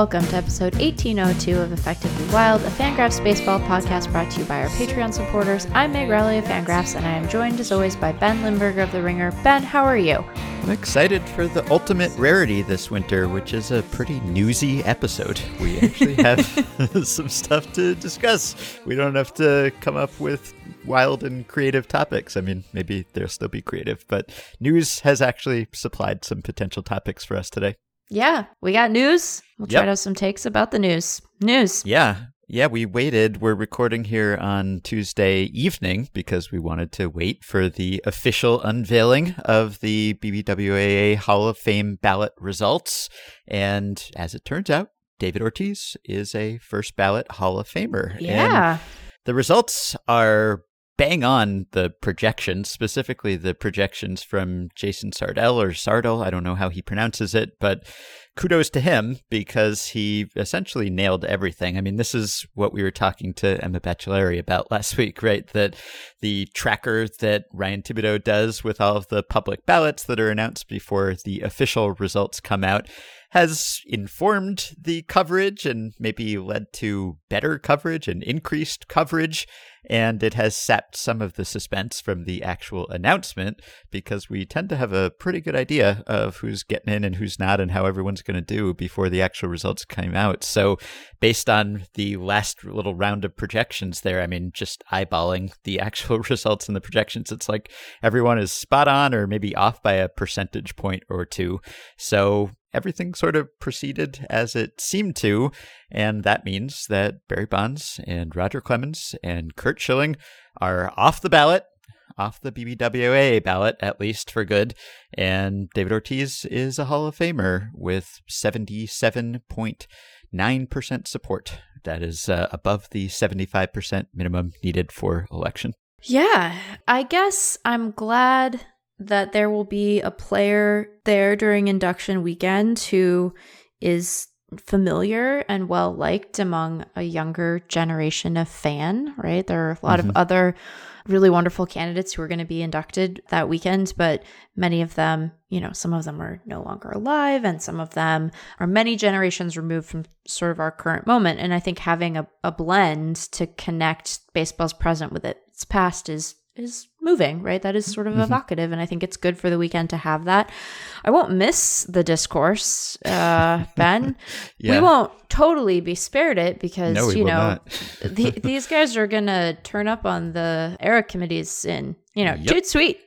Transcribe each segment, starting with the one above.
welcome to episode 1802 of Effectively Wild, a Fangraphs baseball podcast brought to you by our Patreon supporters. I'm Meg Rowley of Fangraphs, and I am joined as always by Ben Lindbergh of The Ringer. Ben, how are you? I'm excited for the ultimate rarity this winter, which is a pretty newsy episode. We actually have some stuff to discuss. We don't have to come up with wild and creative topics. I mean, maybe they'll still be creative, but news has actually supplied some potential topics for us today. Yeah, we got news. We'll try to have some takes about the news. News. Yeah. Yeah, we waited. We're recording here on Tuesday evening because we wanted to wait for the official unveiling of the BBWAA Hall of Fame ballot results. And as it turns out, David Ortiz is a first ballot Hall of Famer. And Yeah. the results are bang on the projections, specifically the projections from Jason Sardell or Sardell. I don't know how he pronounces it, but kudos to him because he essentially nailed everything. I mean, this is what we were talking to Emma Baccellieri about last week, right? That the tracker that Ryan Thibodaux does with all of the public ballots that are announced before the official results come out has informed the coverage and maybe led to better coverage and increased coverage. And it has sapped some of the suspense from the actual announcement because we tend to have a pretty good idea of who's getting in and who's not and how everyone's going to do before the actual results came out. So, based on the last little round of projections there, I mean, just eyeballing the actual results and the projections, it's like everyone is spot on or maybe off by a percentage point or two. So, everything sort of proceeded as it seemed to. And that means that Barry Bonds and Roger Clemens and Curt Schilling are off the ballot, off the BBWAA ballot, at least for good. And David Ortiz is a Hall of Famer with 77.9% support. That is uh, above the 75% minimum needed for election. Yeah, I guess I'm glad that there will be a player there during induction weekend who is familiar and well liked among a younger generation of fan, right? There are a lot of mm-hmm. other really wonderful candidates who are going to be inducted that weekend, but many of them, you know, some of them are no longer alive and some of them are many generations removed from sort of our current moment. And I think having a, a blend to connect baseball's present with its past is is moving, right? That is sort of evocative, and I think it's good for the weekend to have that. I won't miss the discourse, uh, Ben. We won't totally be spared it because No, you know the, these guys are gonna turn up on the era committees in you know Yep. dude sweet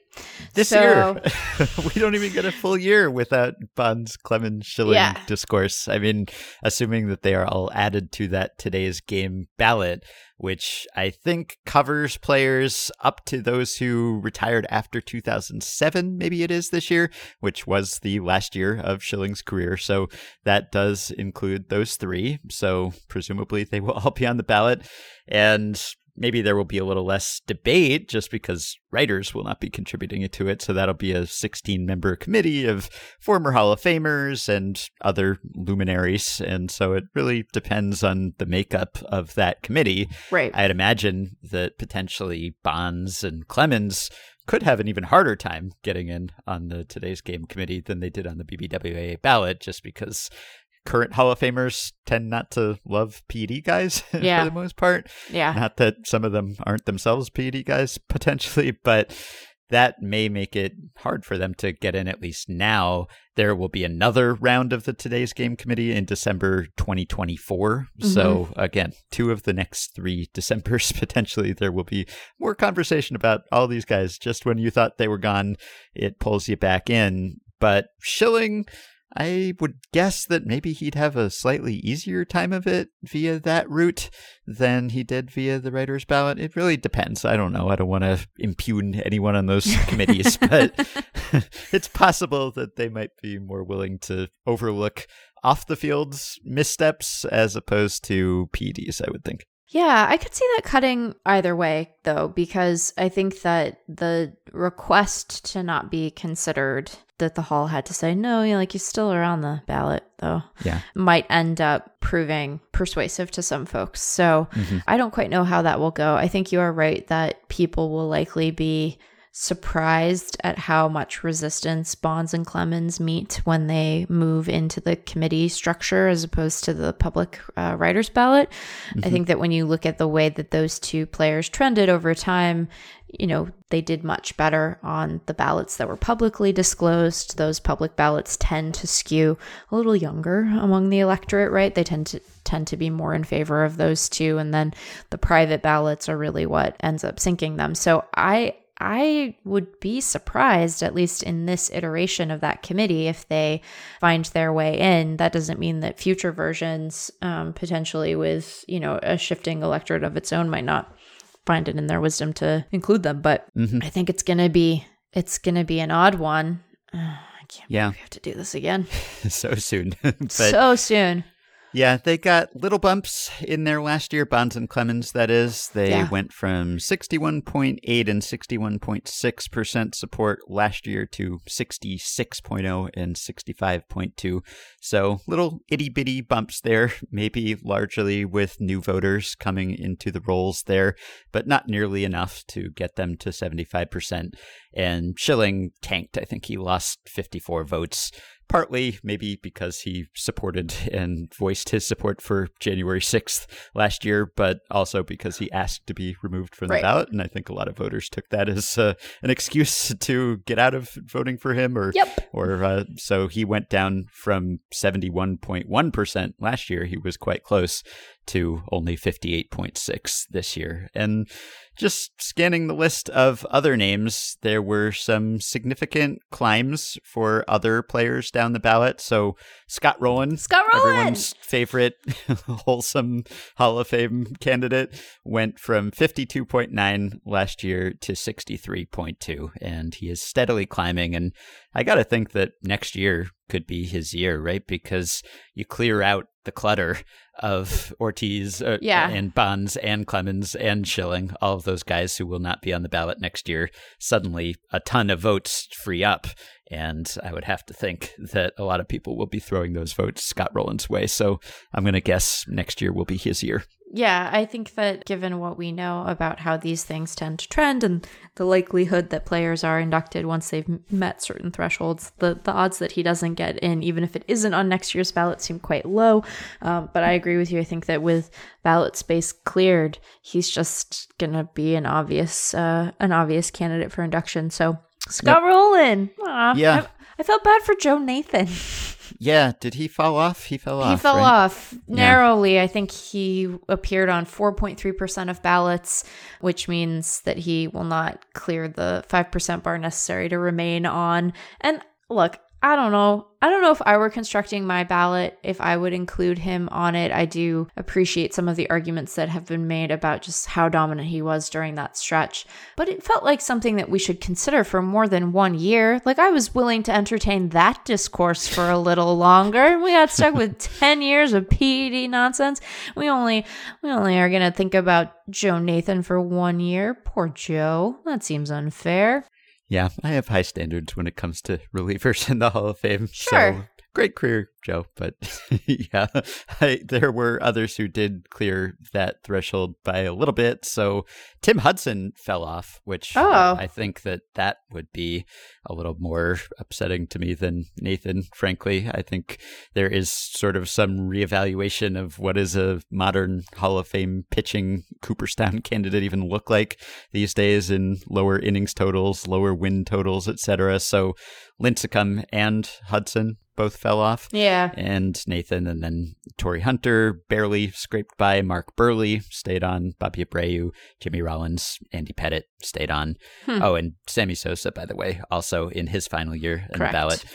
This So- year, we don't even get a full year without Bonds, Clemens, Schilling Yeah. discourse. I mean, assuming that they are all added to that today's game ballot, which I think covers players up to those who retired after 2007, maybe it is this year, which was the last year of Schilling's career. So that does include those three. So presumably they will all be on the ballot. And maybe there will be a little less debate just because writers will not be contributing to it. So that'll be a 16 member committee of former Hall of Famers and other luminaries. And so it really depends on the makeup of that committee. right I'd imagine that potentially Bonds and Clemens could have an even harder time getting in on the today's game committee than they did on the BBWAA ballot, just because current Hall of Famers tend not to love PED guys Yeah. for the most part. yeah Not that some of them aren't themselves PED guys potentially, but that may make it hard for them to get in at least now. There will be another round of the today's game committee in December 2024. Mm-hmm. So again, two of the next three Decembers potentially there will be more conversation about all these guys. Just when you thought they were gone, it pulls you back in. But Schilling, I would guess that maybe he'd have a slightly easier time of it via that route than he did via the writer's ballot. It really depends. I don't know. I don't want to impugn anyone on those committees, but it's possible that they might be more willing to overlook off the field's missteps as opposed to PEDs, I would think. Yeah, I could see that cutting either way, though, because I think that the request to not be considered that the hall had to say no, you know, like you still are on the ballot, though, Yeah. might end up proving persuasive to some folks. So Mhm. I don't quite know how that will go. I think you are right that people will likely be surprised at how much resistance Bonds and Clemens meet when they move into the committee structure as opposed to the public uh, writers ballot. Mm-hmm. I think that when you look at the way that those two players trended over time, you know, they did much better on the ballots that were publicly disclosed. Those public ballots tend to skew a little younger among the electorate, right? They tend to tend to be more in favor of those two and then the private ballots are really what ends up sinking them. So I I would be surprised, at least in this iteration of that committee, if they find their way in. That doesn't mean that future versions, um, potentially with you know a shifting electorate of its own, might not find it in their wisdom to include them. But mm-hmm. I think it's gonna be it's gonna be an odd one. Uh, I can't. Yeah, we have to do this again so soon. but, so soon. Yeah, they got little bumps in their last year, Bonds and Clemens, that is. They yeah. went from 61.8 and 61.6% support last year to 66.0 and 65.2. So little itty bitty bumps there, maybe largely with new voters coming into the rolls there, but not nearly enough to get them to 75%. And Schilling tanked. I think he lost 54 votes partly maybe because he supported and voiced his support for January 6th last year, but also because he asked to be removed from the right. ballot. And I think a lot of voters took that as uh, an excuse to get out of voting for him. Or, yep. or uh, so he went down from 71.1% last year. He was quite close to only 58.6 this year. And just scanning the list of other names, there were some significant climbs for other players down the ballot. So Scott Rolen, Scott Rolen, everyone's favorite wholesome Hall of Fame candidate, went from 52.9 last year to 63.2, and he is steadily climbing. And I got to think that next year could be his year, right? Because you clear out the clutter of Ortiz uh, yeah. and Bonds and Clemens and Schilling, all of those guys who will not be on the ballot next year, suddenly a ton of votes free up. And I would have to think that a lot of people will be throwing those votes Scott Rolen's way. So I'm going to guess next year will be his year. Yeah, I think that given what we know about how these things tend to trend and the likelihood that players are inducted once they've met certain thresholds, the, the odds that he doesn't get in, even if it isn't on next year's ballot, seem quite low. Um, but I agree with you. I think that with ballot space cleared, he's just gonna be an obvious uh, an obvious candidate for induction. So Scott yep. Rolen, Aww, yeah, I, I felt bad for Joe Nathan. Yeah, did he fall off? He fell off. He fell right? off narrowly. Yeah. I think he appeared on 4.3% of ballots, which means that he will not clear the 5% bar necessary to remain on. And look, I don't know. I don't know if I were constructing my ballot, if I would include him on it. I do appreciate some of the arguments that have been made about just how dominant he was during that stretch. But it felt like something that we should consider for more than one year. Like I was willing to entertain that discourse for a little longer. We got stuck with 10 years of PED nonsense. We only we only are going to think about Joe Nathan for one year. Poor Joe. That seems unfair. Yeah, I have high standards when it comes to relievers in the Hall of Fame. Sure. So great career, Joe. But yeah, I, there were others who did clear that threshold by a little bit. So Tim Hudson fell off, which oh. I think that that would be a little more upsetting to me than Nathan, frankly. I think there is sort of some reevaluation of what is a modern Hall of Fame pitching Cooperstown candidate even look like these days in lower innings totals, lower win totals, etc. So Lincecum and Hudson both fell off. Yeah. And Nathan and then Torii Hunter barely scraped by. Mark Buehrle stayed on. Bobby Abreu, Jimmy Rollins, Andy Pettitte stayed on. Hmm. Oh, and Sammy Sosa, by the way, also in his final year in Correct. the ballot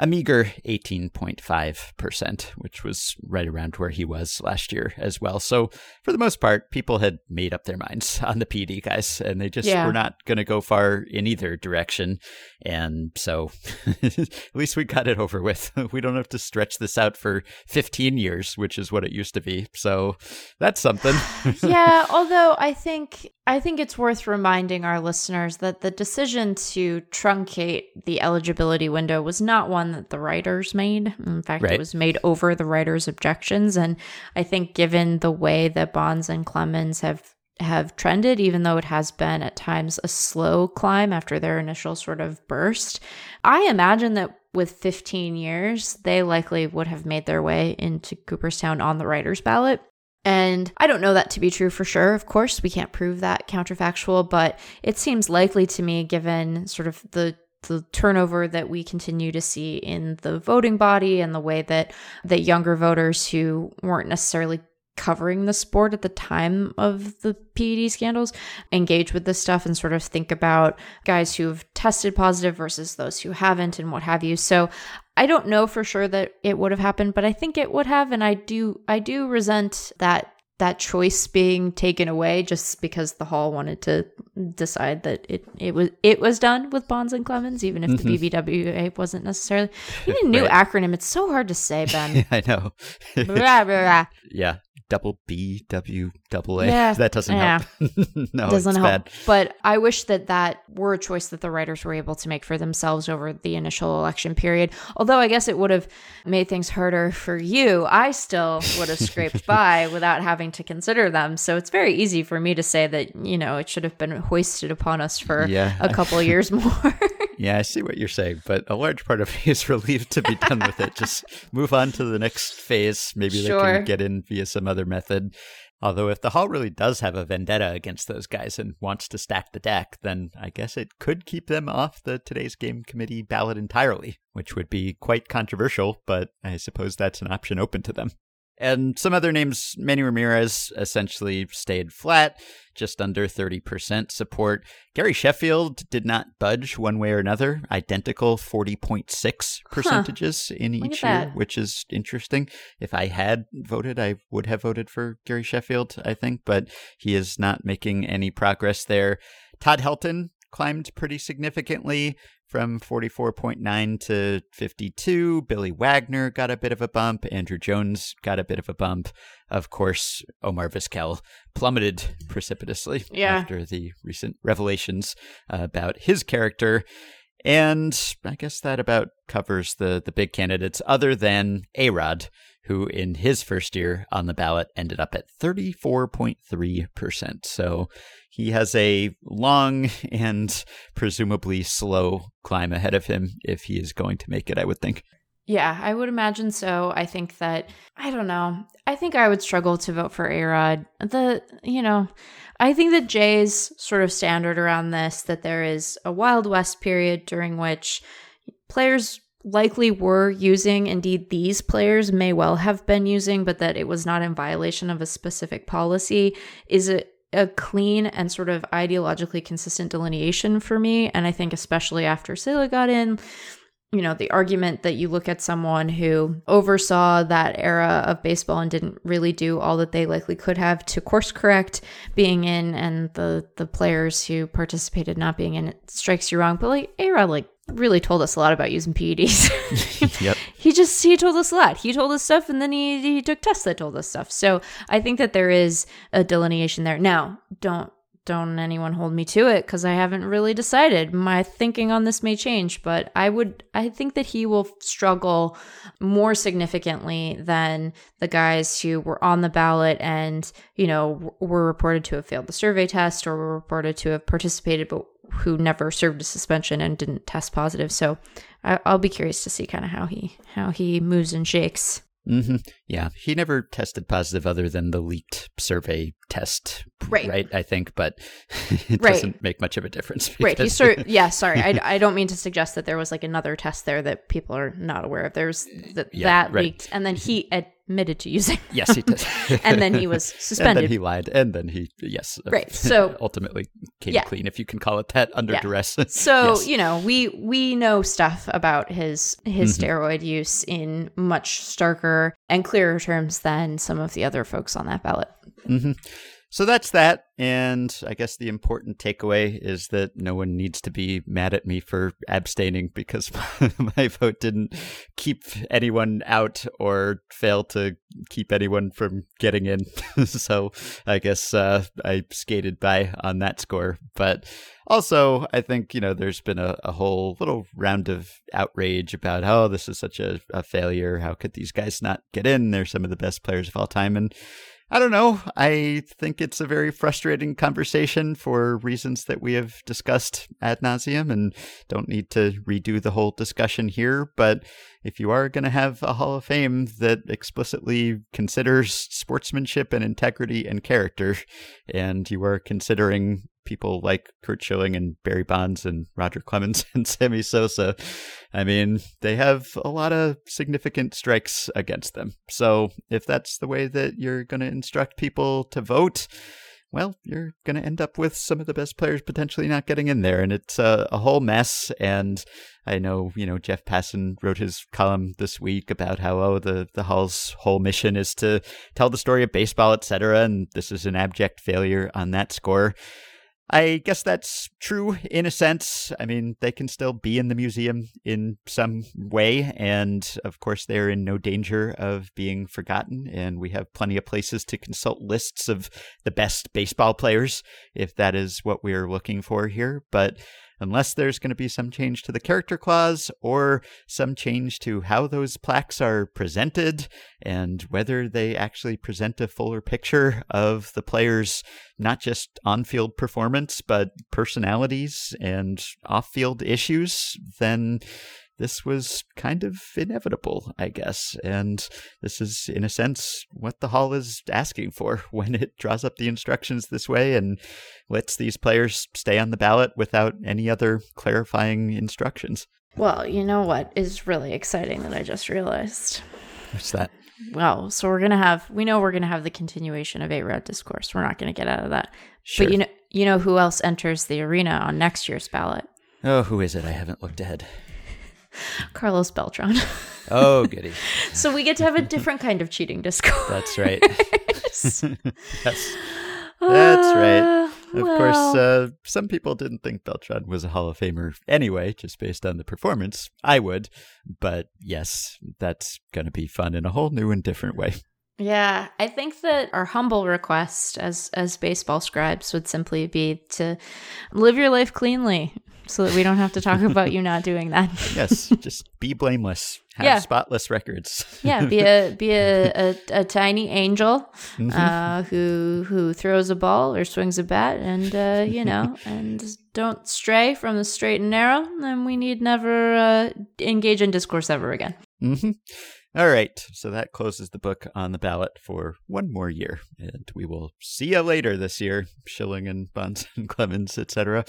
a meager 18.5%, which was right around where he was last year as well. So, for the most part, people had made up their minds on the PED guys, and they just yeah. were not going to go far in either direction. And so, at least we got it over with. We don't have to stretch this out for 15 years, which is what it used to be. So, that's something. yeah, although I think I think it's worth reminding our listeners that the decision to truncate the eligibility window was not one that the writers made. In fact, right. it was made over the writers' objections. And I think, given the way that Bonds and Clemens have have trended, even though it has been at times a slow climb after their initial sort of burst. I imagine that with 15 years, they likely would have made their way into Cooperstown on the writer's ballot. And I don't know that to be true for sure. Of course, we can't prove that counterfactual, but it seems likely to me given sort of the the turnover that we continue to see in the voting body and the way that the younger voters who weren't necessarily covering the sport at the time of the PED scandals engage with this stuff and sort of think about guys who've tested positive versus those who haven't and what have you. So I don't know for sure that it would have happened, but I think it would have and I do I do resent that that choice being taken away just because the hall wanted to decide that it it was it was done with Bonds and Clemens, even if mm-hmm. the BBWAA wasn't necessarily. Need a new right. acronym. It's so hard to say, Ben. I know. blah, blah, blah. Yeah, double B W double A. Yeah, that doesn't yeah. help. no, doesn't help. Bad. But I wish that that were a choice that the writers were able to make for themselves over the initial election period. Although I guess it would have made things harder for you. I still would have scraped by without having to consider them. So it's very easy for me to say that you know it should have been hoisted upon us for yeah. a couple years more. Yeah, I see what you're saying, but a large part of me is relieved to be done with it. Just move on to the next phase. Maybe sure. they can get in via some other method. Although, if the Hall really does have a vendetta against those guys and wants to stack the deck, then I guess it could keep them off the today's game committee ballot entirely, which would be quite controversial, but I suppose that's an option open to them. And some other names, Manny Ramirez essentially stayed flat, just under 30% support. Gary Sheffield did not budge one way or another, identical 40.6 percentages huh. in each year, that. which is interesting. If I had voted, I would have voted for Gary Sheffield, I think, but he is not making any progress there. Todd Helton climbed pretty significantly from 44.9 to 52. Billy Wagner got a bit of a bump. Andruw Jones got a bit of a bump. Of course, Omar Vizquel plummeted precipitously yeah. after the recent revelations uh, about his character. And I guess that about covers the, the big candidates, other than Arod, who in his first year on the ballot ended up at 34.3%. So he has a long and presumably slow climb ahead of him if he is going to make it, I would think. Yeah, I would imagine so. I think that I don't know. I think I would struggle to vote for Arod. The you know, I think that Jay's sort of standard around this that there is a Wild West period during which players likely were using, indeed, these players may well have been using, but that it was not in violation of a specific policy is a, a clean and sort of ideologically consistent delineation for me. And I think, especially after Selig got in, you know, the argument that you look at someone who oversaw that era of baseball and didn't really do all that they likely could have to course correct being in and the the players who participated not being in it strikes you wrong. But like Arod like really told us a lot about using PEDs. yep. He just he told us a lot. He told us stuff and then he he took tests that told us stuff. So I think that there is a delineation there. Now, don't don't anyone hold me to it because I haven't really decided. My thinking on this may change, but I would I think that he will struggle more significantly than the guys who were on the ballot and, you know, were reported to have failed the survey test or were reported to have participated but who never served a suspension and didn't test positive. So I, will be curious to see kind of how he how he moves and shakes. Mm-hmm. Yeah, he never tested positive other than the leaked survey test, right? right I think, but it right. doesn't make much of a difference. Right. He sort yeah. Sorry, I, I don't mean to suggest that there was like another test there that people are not aware of. There's that yeah, that right. leaked, and then he admitted to using. Yes, he did. and then he was suspended. and then he lied, and then he yes, right. So ultimately came yeah. clean, if you can call it that, under yeah. duress. so yes. you know, we we know stuff about his his mm-hmm. steroid use in much starker and clearer terms than some of the other folks on that ballot. Mm-hmm. So that's that. And I guess the important takeaway is that no one needs to be mad at me for abstaining because my vote didn't keep anyone out or fail to keep anyone from getting in. so I guess uh, I skated by on that score. But also, I think, you know, there's been a, a whole little round of outrage about, oh, this is such a, a failure. How could these guys not get in? They're some of the best players of all time. And I don't know. I think it's a very frustrating conversation for reasons that we have discussed ad nauseum and don't need to redo the whole discussion here. But if you are going to have a Hall of Fame that explicitly considers sportsmanship and integrity and character, and you are considering people like Curt Schilling and Barry Bonds and Roger Clemens and Sammy Sosa, I mean, they have a lot of significant strikes against them. So if that's the way that you're going to instruct people to vote, well, you're going to end up with some of the best players potentially not getting in there. And it's a, a, whole mess. And I know, you know, Jeff Passan wrote his column this week about how, oh, the, the Hall's whole mission is to tell the story of baseball, et cetera. And this is an abject failure on that score. I guess that's true in a sense. I mean, they can still be in the museum in some way, and of course, they're in no danger of being forgotten. And we have plenty of places to consult lists of the best baseball players if that is what we're looking for here. But unless there's going to be some change to the character clause or some change to how those plaques are presented and whether they actually present a fuller picture of the players' not just on field performance, but personalities and off field issues, then this was kind of inevitable, I guess. And this is, in a sense, what the Hall is asking for when it draws up the instructions this way and lets these players stay on the ballot without any other clarifying instructions. Well, you know what is really exciting that I just realized? What's that? Well, so we're gonna have we know we're gonna have the continuation of Arod discourse. We're not gonna get out of that. Sure. But you know you know who else enters the arena on next year's ballot? Oh, who is it? I haven't looked ahead. Carlos Beltran. Oh, goody. so we get to have a different kind of cheating discourse. That's right. yes. That's right. Uh, Of well, course, uh, some people didn't think Beltran was a Hall of Famer anyway, just based on the performance. I would. But yes, that's going to be fun in a whole new and different way. Yeah, I think that our humble request as as baseball scribes would simply be to live your life cleanly so that we don't have to talk about you not doing that. Yes, just be blameless. Have Yeah. spotless records. Yeah, be a be a, a, a tiny angel Mhm. uh, who who throws a ball or swings a bat, and uh, you know, and don't stray from the straight and narrow. Then we need never uh, engage in discourse ever again. hmm All right, so that closes the book on the ballot for one more year, and we will see you later this year, Schilling and Bonds and Clemens, etc.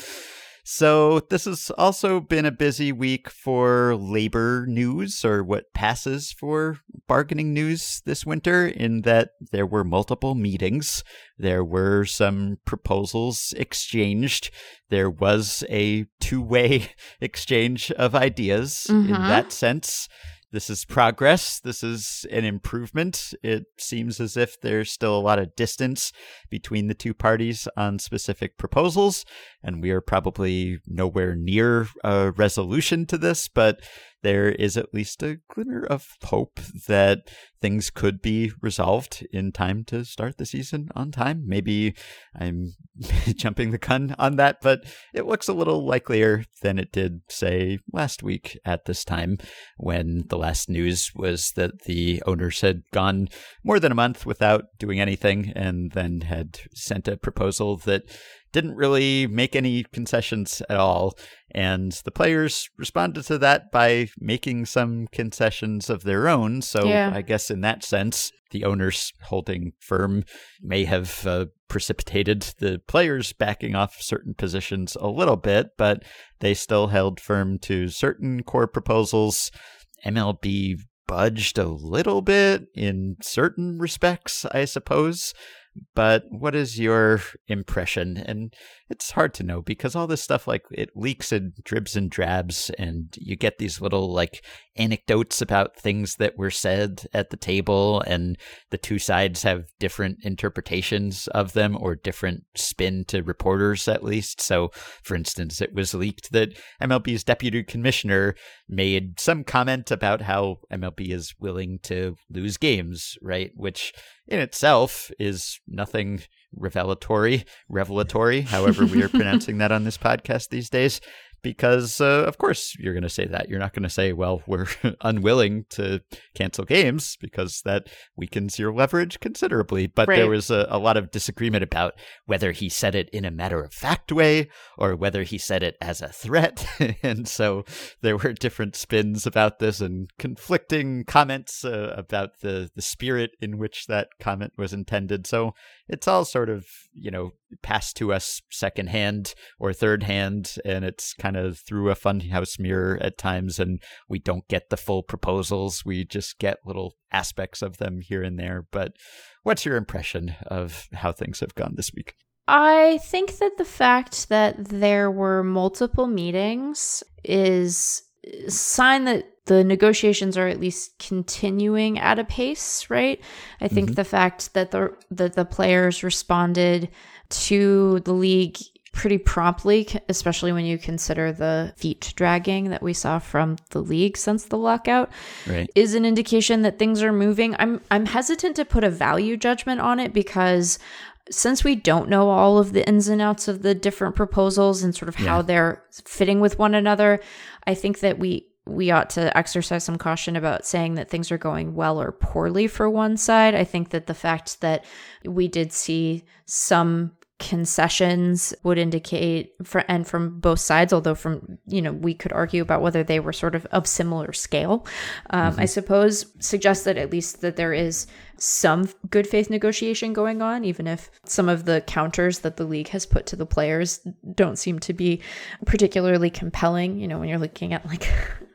So this has also been a busy week for labor news, or what passes for bargaining news this winter, in that there were multiple meetings, there were some proposals exchanged, there was a two-way exchange of ideas. In Mhm. that sense, this is progress. This is an improvement. It seems as if there's still a lot of distance between the two parties on specific proposals, and we are probably nowhere near a resolution to this, but there is at least a glimmer of hope that things could be resolved in time to start the season on time. Maybe I'm jumping the gun on that, but it looks a little likelier than it did, say, last week at this time when the last news was that the owners had gone more than a month without doing anything and then had sent a proposal that didn't really make any concessions at all. And the players responded to that by making some concessions of their own. So Yeah. I guess in that sense, the owners holding firm may have uh, precipitated the players backing off certain positions a little bit, but they still held firm to certain core proposals. MLB budged a little bit in certain respects, I suppose. But what is your impression? And it's hard to know because all this stuff, like, it leaks and dribs and drabs, and you get these little, like, anecdotes about things that were said at the table, and the two sides have different interpretations of them or different spin to reporters, at least. So, for instance, it was leaked that MLB's deputy commissioner made some comment about how MLB is willing to lose games, right? Which in itself is nothing revelatory, revelatory, however we are pronouncing that on this podcast these days. Because uh, of course you're going to say that. You're not going to say, "Well, we're unwilling to cancel games because that weakens your leverage considerably." But right. there was a, a lot of disagreement about whether he said it in a matter of fact way or whether he said it as a threat, and so there were different spins about this and conflicting comments uh, about the the spirit in which that comment was intended. So it's all sort of you know passed to us secondhand or third hand, and it's kind of through a funhouse mirror at times, and we don't get the full proposals. We just get little aspects of them here and there. But what's your impression of how things have gone this week? I think that the fact that there were multiple meetings is a sign that the negotiations are at least continuing at a pace, right? I think mm-hmm. the fact that the that the players responded to the league pretty promptly, especially when you consider the feet dragging that we saw from the league since the lockout, right. is an indication that things are moving. I'm I'm hesitant to put a value judgment on it because since we don't know all of the ins and outs of the different proposals and sort of how they're fitting with one another, I think that we we ought to exercise some caution about saying that things are going well or poorly for one side. I think that the fact that we did see some concessions would indicate for and from both sides although from you know we could argue about whether they were sort of of similar scale um, mm-hmm. i suppose suggests that at least that there is some good faith negotiation going on even if some of the counters that the league has put to the players don't seem to be particularly compelling you know when you're looking at like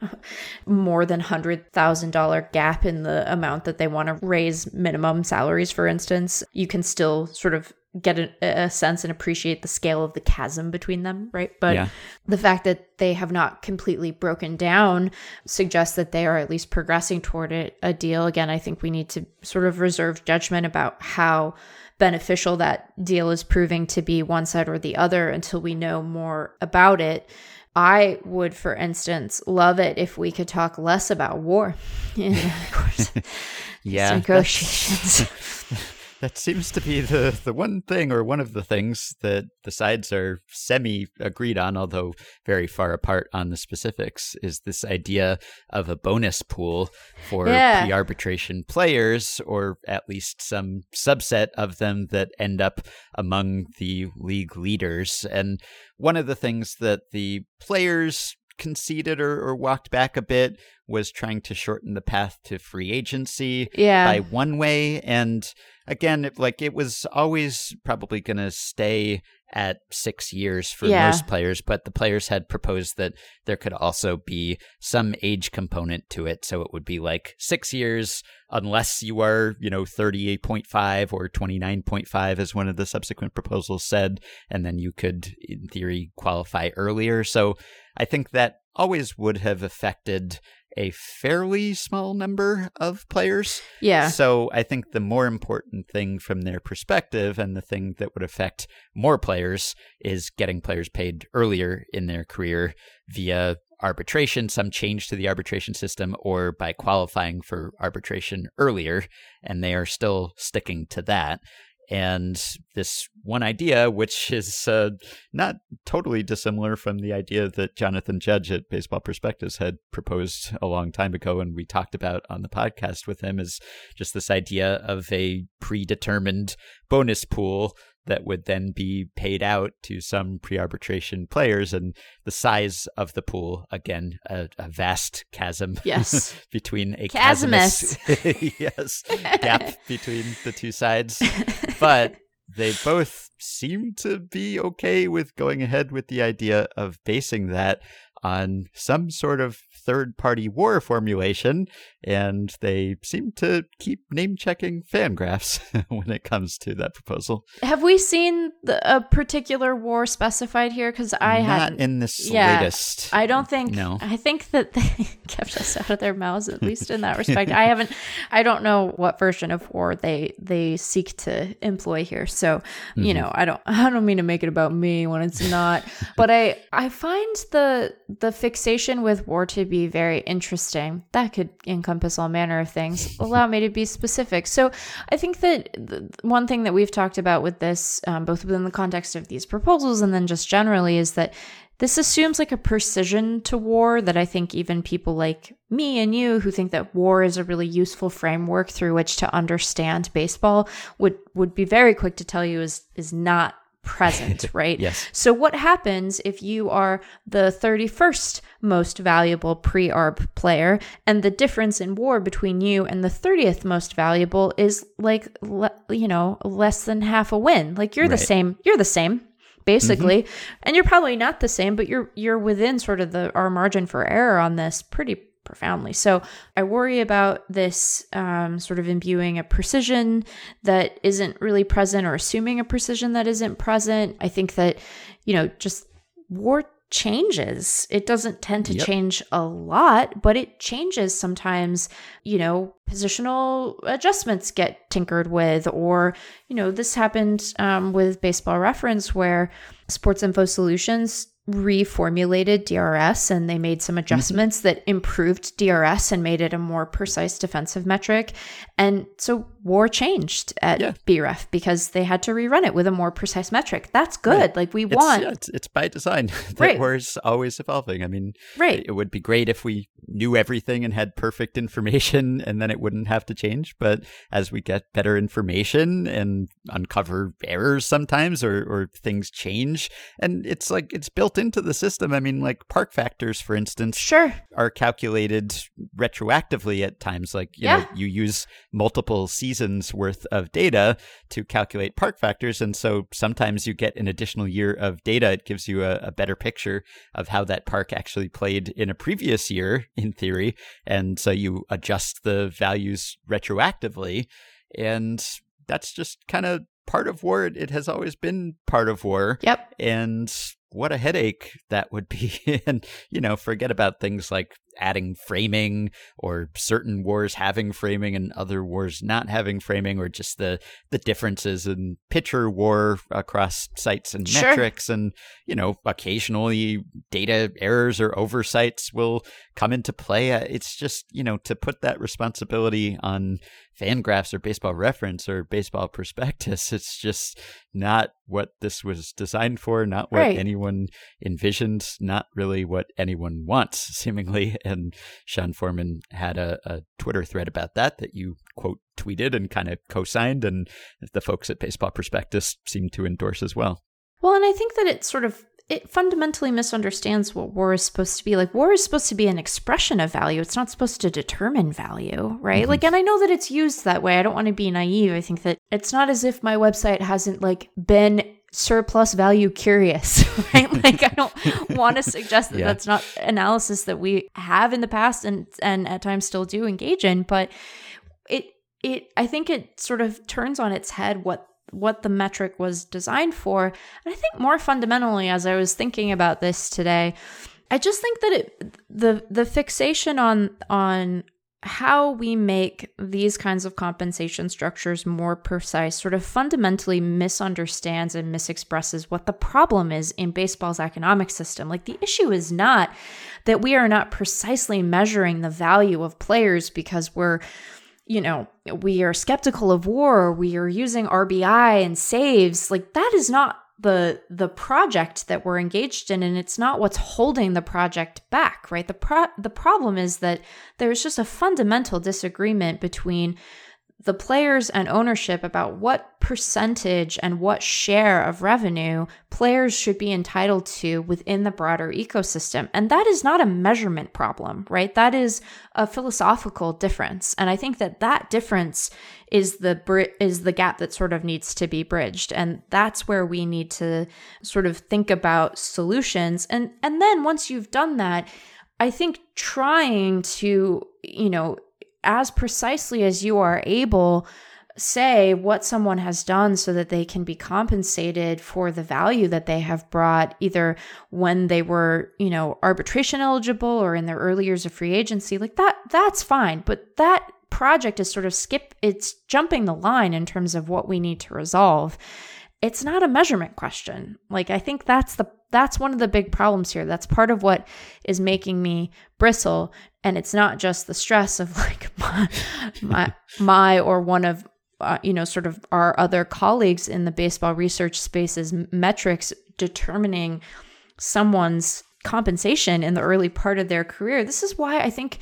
more than $100,000 gap in the amount that they want to raise minimum salaries for instance you can still sort of get a, a, sense and appreciate the scale of the chasm between them, right? But yeah. the fact that they have not completely broken down suggests that they are at least progressing toward it, a deal. Again, I think we need to sort of reserve judgment about how beneficial that deal is proving to be one side or the other until we know more about it. I would, for instance, love it if we could talk less about war in the course yeah, negotiations. that seems to be the, the one thing or one of the things that the sides are semi agreed on, although very far apart on the specifics, is this idea of a bonus pool for yeah. pre arbitration players, or at least some subset of them that end up among the league leaders. And one of the things that the players conceded or, or walked back a bit was trying to shorten the path to free agency yeah. by one way. And again, it, like it was always probably going to stay at six years for yeah. most players, but the players had proposed that there could also be some age component to it. So it would be like six years, unless you are, you know, 38.5 or 29.5, as one of the subsequent proposals said. And then you could, in theory, qualify earlier. So I think that always would have affected a fairly small number of players. Yeah. So I think the more important thing from their perspective and the thing that would affect more players is getting players paid earlier in their career via arbitration, some change to the arbitration system, or by qualifying for arbitration earlier. And they are still sticking to that and this one idea, which is uh, not totally dissimilar from the idea that Jonathan Judge at Baseball Prospectus had proposed a long time ago, and we talked about on the podcast with him, is just this idea of a predetermined bonus pool that would then be paid out to some pre-arbitration players and the size of the pool again a, a vast chasm yes. between a chasmus yes gap between the two sides. But they both seem to be okay with going ahead with the idea of basing that on some sort of third party war formulation, and they seem to keep name checking Fangraphs when it comes to that proposal. Have we seen the, a particular war specified here? Because I not in this yeah, latest. I don't think. No, I think that they kept us out of their mouths at least in that respect. I haven't. I don't know what version of war they they seek to employ here. So mm-hmm. you know, I don't. I don't mean to make it about me when it's not. but I I find the the fixation with war to be very interesting. That could encompass all manner of things. Allow me to be specific. So, I think that one thing that we've talked about with this, um, both within the context of these proposals and then just generally, is that this assumes like a precision to war that I think even people like me and you who think that war is a really useful framework through which to understand baseball would would be very quick to tell you is is not present, right? yes. So what happens if you are the 31st most valuable pre-arb player and the difference in war between you and the 30th most valuable is like le- you know, less than half a win. Like you're Right. the same, you're the same basically Mm-hmm. and you're probably not the same but you're you're within sort of the our margin for error on this pretty profoundly so i worry about this um, sort of imbuing a precision that isn't really present or assuming a precision that isn't present i think that you know just war changes it doesn't tend to Yep. change a lot but it changes sometimes you know positional adjustments get tinkered with or you know this happened um, with baseball reference where sports info solutions reformulated DRS and they made Mm-hmm. some adjustments that improved DRS and made it a more precise defensive metric. And so war changed at Yeah. BREF because they had to rerun it with a more precise metric. That's good. Right. Like we It's, want yeah, it's, it's by design. that Right. war's always evolving. I mean, right. it would be great if we knew everything and had perfect information and then it wouldn't have to change. But as we get better information and uncover errors sometimes or, or things change, and it's like it's built into the system. I mean, like park factors, for instance, Sure. are calculated retroactively at times. Like, you Yeah. know, you use multiple seasons worth of data to calculate park factors. And so sometimes you get an additional year of data. It gives you a, a better picture of how that park actually played in a previous year, in theory. And so you adjust the values retroactively. And that's just kind of part of war. It has always been part of war Yep. and what a headache that would be. And you know forget about things like adding framing or certain wars having framing and other wars not having framing or just the the differences in pitcher war across sites and Sure. metrics and you know occasionally data errors or oversights will come into play Uh, it's just you know to put that responsibility on fangraphs or baseball reference or baseball prospectus it's just not what this was designed for, not what Right. anyone envisioned, not really what anyone wants, seemingly. And Sean Forman had a, a Twitter thread about that that you quote tweeted and kind of co signed, and the folks at Baseball Prospectus seem to endorse as well. Well, and I think that it sort of it fundamentally misunderstands what war is supposed to be. Like war is supposed to be an expression of value. It's not supposed to determine value, right? Mm-hmm. Like and I know that it's used that way. I don't want to be naive. I think that it's not as if my website hasn't like been surplus value curious, right? like I don't want to suggest that Yeah. that's not analysis that we have in the past and and at times still do engage in, but it it I think it sort of turns on its head what what the metric was designed for. And I think more fundamentally as I was thinking about this today, I just think that it the the fixation on on how we make these kinds of compensation structures more precise sort of fundamentally misunderstands and misexpresses what the problem is in baseball's economic system. Like the issue is not that we are not precisely measuring the value of players because we're you know, we are skeptical of war, we are using RBI and saves, like that is not the the project that we're engaged in and it's not what's holding the project back, right? The pro- the problem is that there's just a fundamental disagreement between the players and ownership about what percentage and what share of revenue players should be entitled to within the broader ecosystem. And that is not a measurement problem, right? That is a philosophical difference. And I think that that difference is the bri- is the gap that sort of needs to be bridged and that's where we need to sort of think about solutions and and then once you've done that i think trying to you know as precisely as you are able say what someone has done so that they can be compensated for the value that they have brought either when they were you know arbitration eligible or in their early years of free agency like that that's fine. But that project is sort of skip it's jumping the line in terms of what we need to resolve. It's not a measurement question. Like i think that's the that's one of the big problems here. That's part of what is making me bristle and it's not just the stress of like my my, my or one of uh, you know sort of our other colleagues in the baseball research space's metrics determining someone's compensation in the early part of their career. This is why I think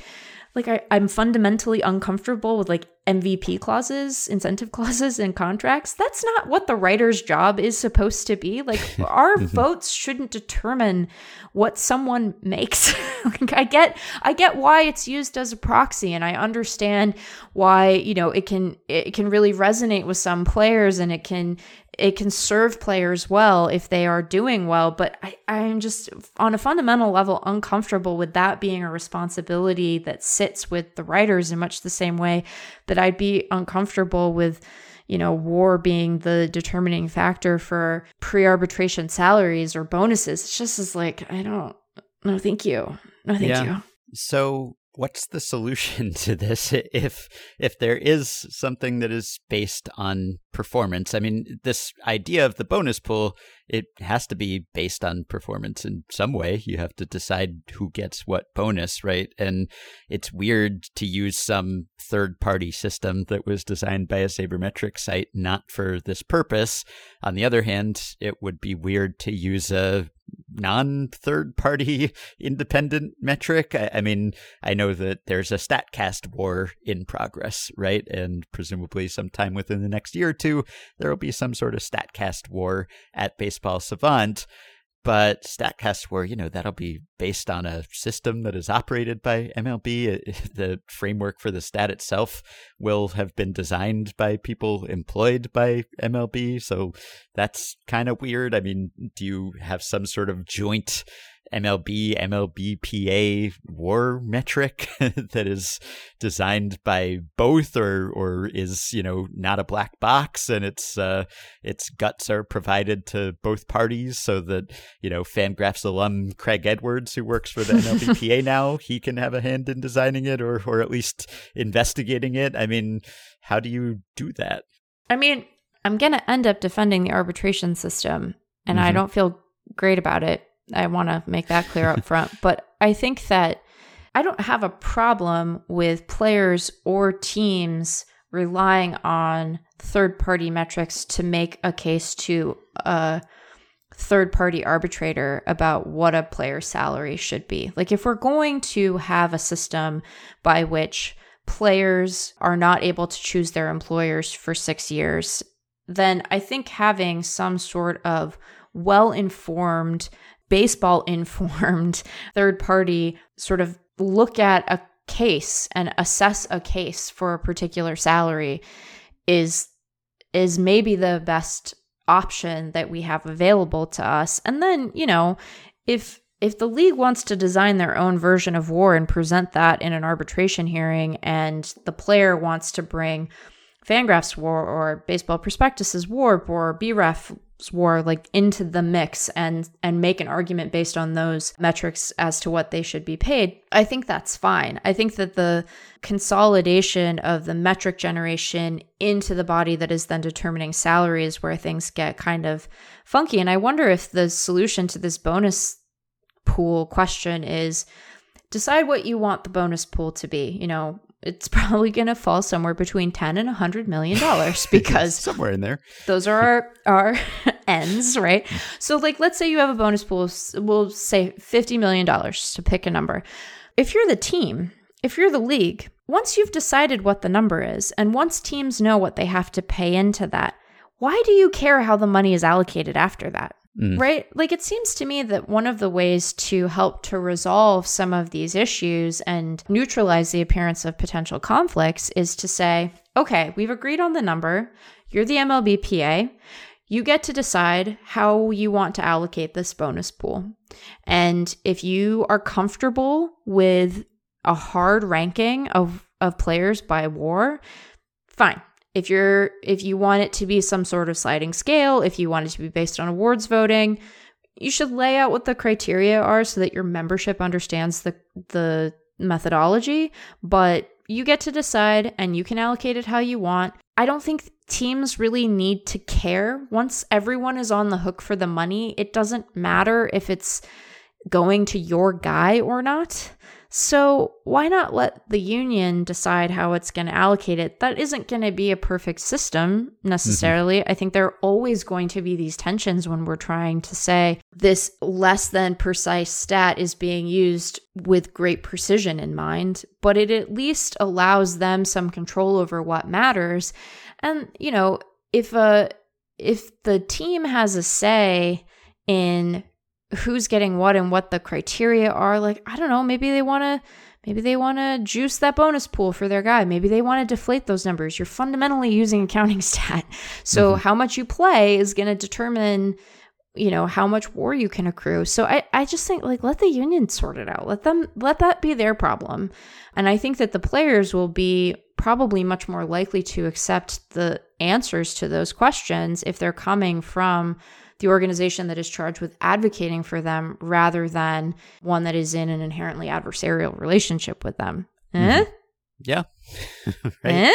like I, I'm fundamentally uncomfortable with like MVP clauses, incentive clauses in contracts. That's not what the writer's job is supposed to be. Like our mm-hmm. votes shouldn't determine what someone makes. like I get I get why it's used as a proxy and I understand why, you know, it can it can really resonate with some players and it can it can serve players well if they are doing well. But I, I'm just on a fundamental level uncomfortable with that being a responsibility that sits with the writers in much the same way that I'd be uncomfortable with, you know, war being the determining factor for pre arbitration salaries or bonuses. It's just as like, I don't, no, thank you. No, thank yeah. you. So what's the solution to this if if there is something that is based on performance? I mean this idea of the bonus pool it has to be based on performance in some way you have to decide who gets what bonus right and it's weird to use some third party system that was designed by a sabermetric site not for this purpose on the other hand it would be weird to use a non third party independent metric. I, I, mean, I know that there's a StatCast war in progress, right? And presumably sometime within the next year or two, there will be some sort of StatCast war at Baseball Savant but StatCast where you know that'll be based on a system that is operated by MLB. The framework for the stat itself will have been designed by people employed by MLB, so that's kind of weird. I mean, do you have some sort of joint MLB, MLBPA war metric that is designed by both or or is, you know, not a black box and its uh its guts are provided to both parties so that, you know, Fangraphs alum Craig Edwards, who works for the MLBPA now, he can have a hand in designing it or or at least investigating it. I mean, how do you do that? I mean, I'm going to end up defending the arbitration system and mm-hmm. I don't feel great about it I want to make that clear up front. But I think that I don't have a problem with players or teams relying on third party metrics to make a case to a third party arbitrator about what a player's salary should be. Like, if we're going to have a system by which players are not able to choose their employers for six years, then I think having some sort of well informed baseball informed third party sort of look at a case and assess a case for a particular salary is is maybe the best option that we have available to us. And then you know if if the league wants to design their own version of war and present that in an arbitration hearing and the player wants to bring Fangraphs war or Baseball Prospectus's war or BREF war like into the mix and and make an argument based on those metrics as to what they should be paid i think that's fine. I think that the consolidation of the metric generation into the body that is then determining salaries where things get kind of funky. And i wonder if the solution to this bonus pool question is decide what you want the bonus pool to be. You know it's probably going to fall somewhere between 10 and 100 million dollars because somewhere in there. those are our, our ends right? So like let's say you have a bonus pool we'll say 50 million dollars to pick a number. If you're the team if you're the league once you've decided what the number is and once teams know what they have to pay into that why do you care how the money is allocated after that Mm. Right? Like it seems to me that one of the ways to help to resolve some of these issues and neutralize the appearance of potential conflicts is to say, okay, we've agreed on the number. You're the MLBPA. You get to decide how you want to allocate this bonus pool. And if you are comfortable with a hard ranking of, of players by war, fine if you're if you want it to be some sort of sliding scale, if you want it to be based on awards voting, you should lay out what the criteria are so that your membership understands the the methodology, but you get to decide and you can allocate it how you want. I don't think teams really need to care. Once everyone is on the hook for the money, it doesn't matter if it's going to your guy or not. So, why not let the union decide how it's going to allocate it? That isn't going to be a perfect system necessarily. Mm-hmm. I think there are always going to be these tensions when we're trying to say this less than precise stat is being used with great precision in mind, but it at least allows them some control over what matters. And, you know, if a if the team has a say in who's getting what and what the criteria are. Like i don't know maybe they want to maybe they want to juice that bonus pool for their guy. Maybe they want to deflate those numbers. You're fundamentally using accounting stat. So mm-hmm. how much you play is going to determine you know how much war you can accrue. So i i just think like let the union sort it out. Let them let that be their problem. And i think that the players will be probably much more likely to accept the answers to those questions if they're coming from the organization that is charged with advocating for them rather than one that is in an inherently adversarial relationship with them. Eh? Mm-hmm. Yeah. right. Eh?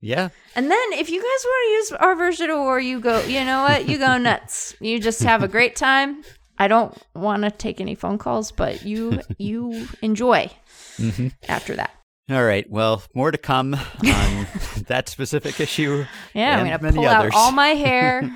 Yeah. And then if you guys want to use our version of war, you go, you know what? You go nuts. You just have a great time. I don't want to take any phone calls, but you you enjoy mm-hmm. after that. All right. Well, more to come on that specific issue. Yeah, I'm going to pull others. out all my hair.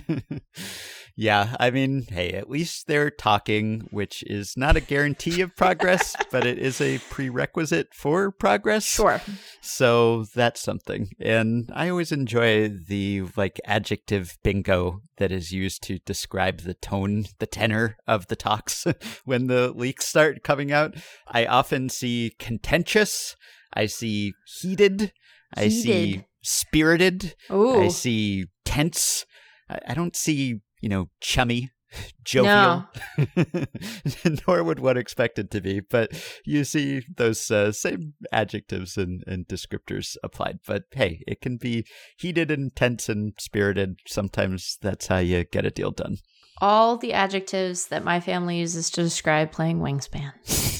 yeah, I mean, hey, at least they're talking, which is not a guarantee of progress, but it is a prerequisite for progress. Sure. So that's something. And I always enjoy the like adjective bingo that is used to describe the tone, the tenor of the talks when the leaks start coming out. I often see contentious, I see heated, heated. I see spirited, Ooh. I see tense. I don't see, you know, chummy, jovial, no. nor would one expect it to be. But you see those uh, same adjectives and, and descriptors applied. But hey, it can be heated and tense and spirited. Sometimes that's how you get a deal done. All the adjectives that my family uses to describe playing Wingspan.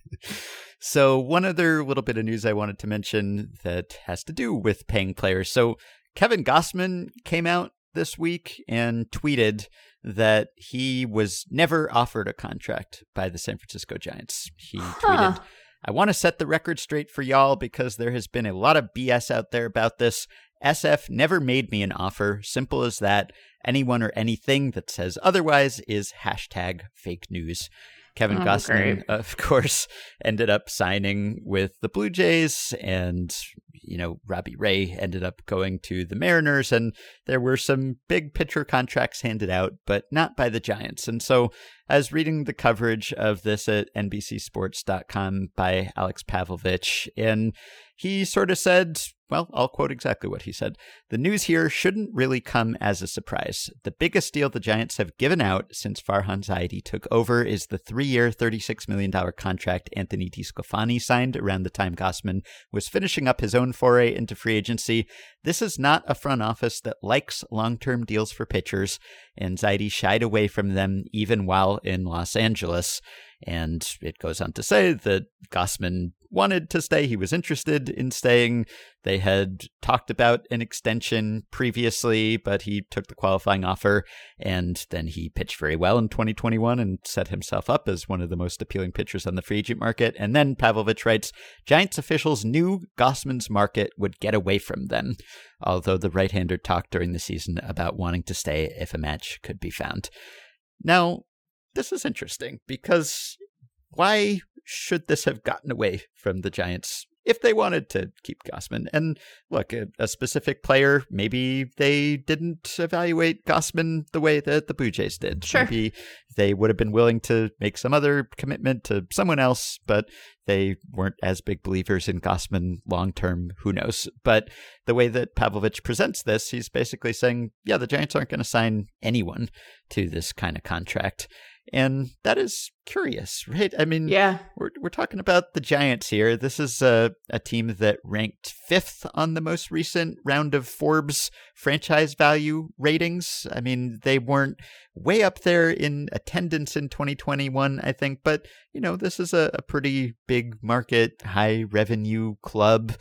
So, one other little bit of news I wanted to mention that has to do with paying players. So, Kevin Gausman came out this week and tweeted that he was never offered a contract by the San Francisco Giants. He huh. tweeted, I want to set the record straight for y'all because there has been a lot of BS out there about this. SF never made me an offer. Simple as that. Anyone or anything that says otherwise is hashtag fake news. Kevin oh, Gausman, of course, ended up signing with the Blue Jays, and you know Robbie Ray ended up going to the Mariners, and there were some big pitcher contracts handed out, but not by the Giants. And so, I was reading the coverage of this at NBCSports.com by Alex Pavlovic, and he sort of said, well, I'll quote exactly what he said. The news here shouldn't really come as a surprise. The biggest deal the Giants have given out since Farhan Zaidi took over is the three year, $36 million contract Anthony DeSclafani signed around the time Gausman was finishing up his own foray into free agency. This is not a front office that likes long term deals for pitchers, Zaidi shied away from them even while in Los Angeles. And it goes on to say that Gausman wanted to stay. He was interested in staying. They had talked about an extension previously, but he took the qualifying offer and then he pitched very well in 2021 and set himself up as one of the most appealing pitchers on the free agent market. And then Pavlovic writes Giants officials knew Gausman's market would get away from them, although the right hander talked during the season about wanting to stay if a match could be found. Now, this is interesting because why should this have gotten away from the Giants if they wanted to keep Gausman. And look, a, a, specific player, maybe they didn't evaluate Gausman the way that the Blue Jays did. Sure. Maybe they would have been willing to make some other commitment to someone else, but they weren't as big believers in Gausman long term. Who knows? But the way that Pavlovic presents this, he's basically saying, yeah, the Giants aren't going to sign anyone to this kind of contract. And that is curious, right? I mean, yeah, we're we're talking about the Giants here. This is a a team that ranked fifth on the most recent round of Forbes franchise value ratings. I mean, they weren't way up there in attendance in 2021, I think, but you know, this is a, a pretty big market, high revenue club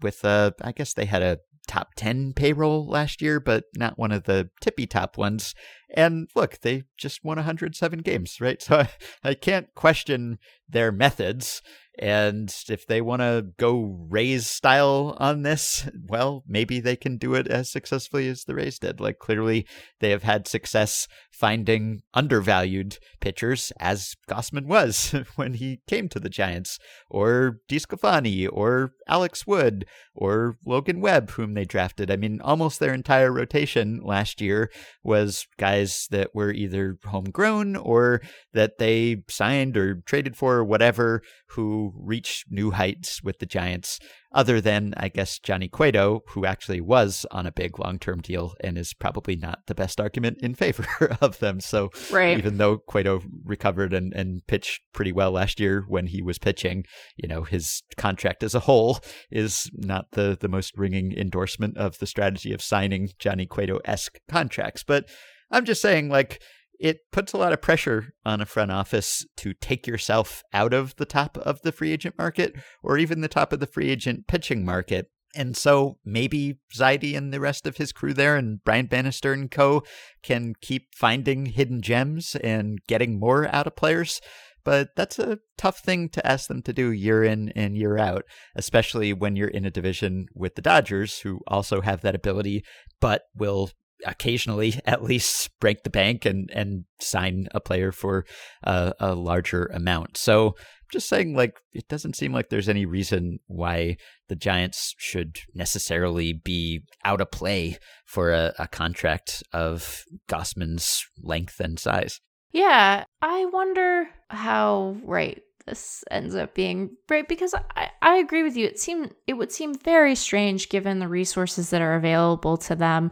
with a. I guess they had a top 10 payroll last year, but not one of the tippy top ones. And look, they just won 107 games, right? So I, I can't question their methods. And if they want to go Rays style on this, well, maybe they can do it as successfully as the Rays did. Like, clearly, they have had success finding undervalued pitchers, as Gausman was when he came to the Giants, or DeSclafani, or Alex Wood, or Logan Webb, whom they drafted. I mean, almost their entire rotation last year was guys that were either homegrown or that they signed or traded for, or whatever, who reached new heights with the Giants other than, I guess, Johnny Cueto, who actually was on a big long term deal and is probably not the best argument in favor of them. So, right. even though Cueto recovered and, and pitched pretty well last year when he was pitching, you know, his contract as a whole is not the, the most ringing endorsement of the strategy of signing Johnny Cueto esque contracts. But I'm just saying, like, it puts a lot of pressure on a front office to take yourself out of the top of the free agent market or even the top of the free agent pitching market. And so maybe Zaidi and the rest of his crew there and Brian Bannister and co can keep finding hidden gems and getting more out of players. But that's a tough thing to ask them to do year in and year out, especially when you're in a division with the Dodgers, who also have that ability, but will occasionally at least break the bank and and sign a player for a, a larger amount. So just saying like it doesn't seem like there's any reason why the Giants should necessarily be out of play for a, a contract of Gausman's length and size. Yeah, I wonder how right this ends up being right because I, I agree with you. It seemed it would seem very strange given the resources that are available to them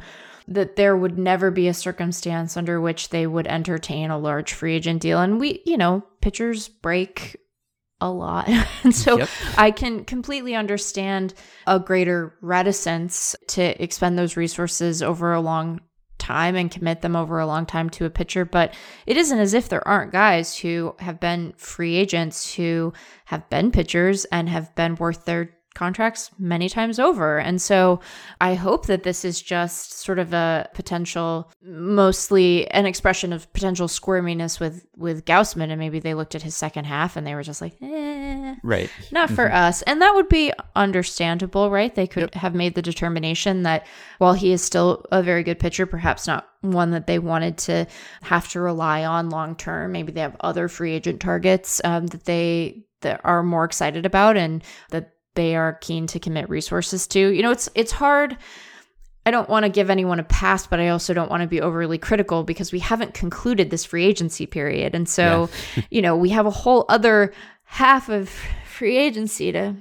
that there would never be a circumstance under which they would entertain a large free agent deal. And we, you know, pitchers break a lot. and so yep. I can completely understand a greater reticence to expend those resources over a long time and commit them over a long time to a pitcher. But it isn't as if there aren't guys who have been free agents who have been pitchers and have been worth their contracts many times over. And so I hope that this is just sort of a potential, mostly an expression of potential squirminess with, with Gausman. And maybe they looked at his second half and they were just like, eh, right. Not for mm-hmm. us. And that would be understandable, right? They could yep. have made the determination that while he is still a very good pitcher, perhaps not one that they wanted to have to rely on long term. Maybe they have other free agent targets um, that they that are more excited about and that they are keen to commit resources to. You know, it's it's hard. I don't want to give anyone a pass, but I also don't want to be overly critical because we haven't concluded this free agency period. And so, yeah. you know, we have a whole other half of free agency to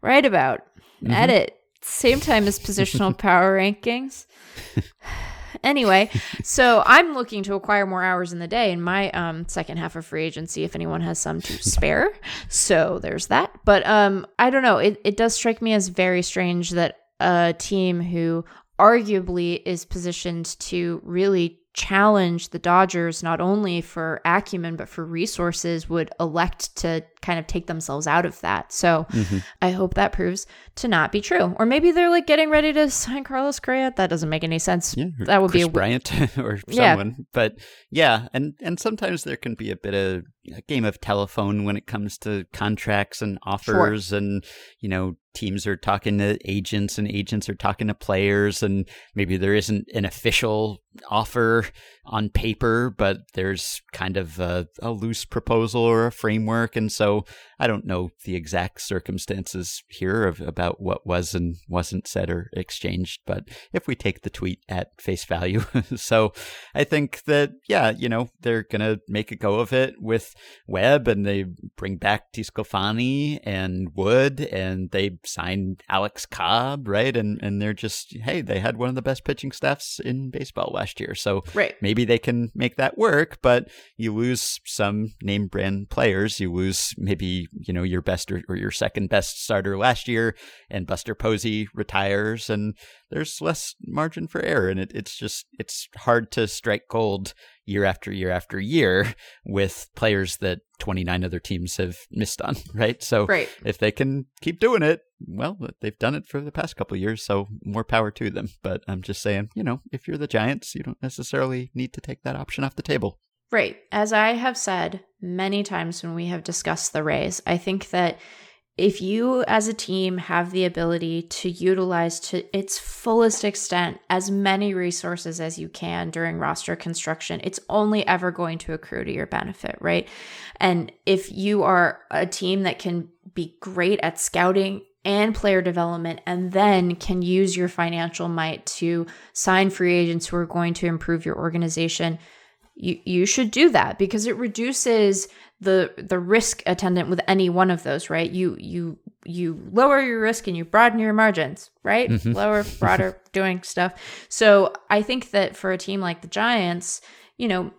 write about, mm-hmm. edit, same time as positional power rankings. Anyway, so I'm looking to acquire more hours in the day in my um, second half of free agency if anyone has some to spare. so there's that. But um, I don't know. It, it does strike me as very strange that a team who arguably is positioned to really challenge the Dodgers not only for acumen but for resources would elect to kind of take themselves out of that. So mm-hmm. I hope that proves to not be true. Or maybe they're like getting ready to sign Carlos Correa. That doesn't make any sense. Yeah, that would Chris be a Bryant or someone. Yeah. But yeah, and and sometimes there can be a bit of a game of telephone when it comes to contracts and offers sure. and you know teams are talking to agents and agents are talking to players and maybe there isn't an official offer on paper but there's kind of a, a loose proposal or a framework and so I don't know the exact circumstances here of about what was and wasn't said or exchanged, but if we take the tweet at face value, so I think that yeah, you know they're gonna make a go of it with Webb, and they bring back DeSclafani and Wood, and they sign Alex Cobb, right? And and they're just hey, they had one of the best pitching staffs in baseball last year, so right. maybe they can make that work. But you lose some name brand players, you lose maybe you know your best or, or, your second best starter last year, and Buster Posey retires, and there's less margin for error, and it, it's just it's hard to strike gold year after year after year with players that 29 other teams have missed on, right? So right. if they can keep doing it, well, they've done it for the past couple years, so more power to them. But I'm just saying, you know, if you're the Giants, you don't necessarily need to take that option off the table. Right. As I have said many times when we have discussed the Rays, I think that if you as a team have the ability to utilize to its fullest extent as many resources as you can during roster construction, it's only ever going to accrue to your benefit, right? And if you are a team that can be great at scouting and player development and then can use your financial might to sign free agents who are going to improve your organization, you you should do that because it reduces the the risk attendant with any one of those right you you you lower your risk and you broaden your margins right mm-hmm. lower broader doing stuff so i think that for a team like the giants you know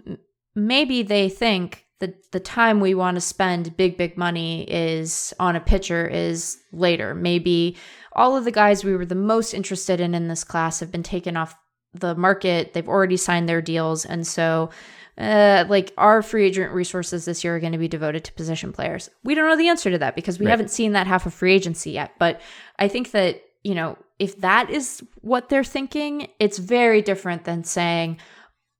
maybe they think that the time we want to spend big big money is on a pitcher is later maybe all of the guys we were the most interested in in this class have been taken off the market. They've already signed their deals. And so, uh, like, our free agent resources this year are going to be devoted to position players. We don't know the answer to that because we right. haven't seen that half of free agency yet. But I think that, you know, if that is what they're thinking, it's very different than saying,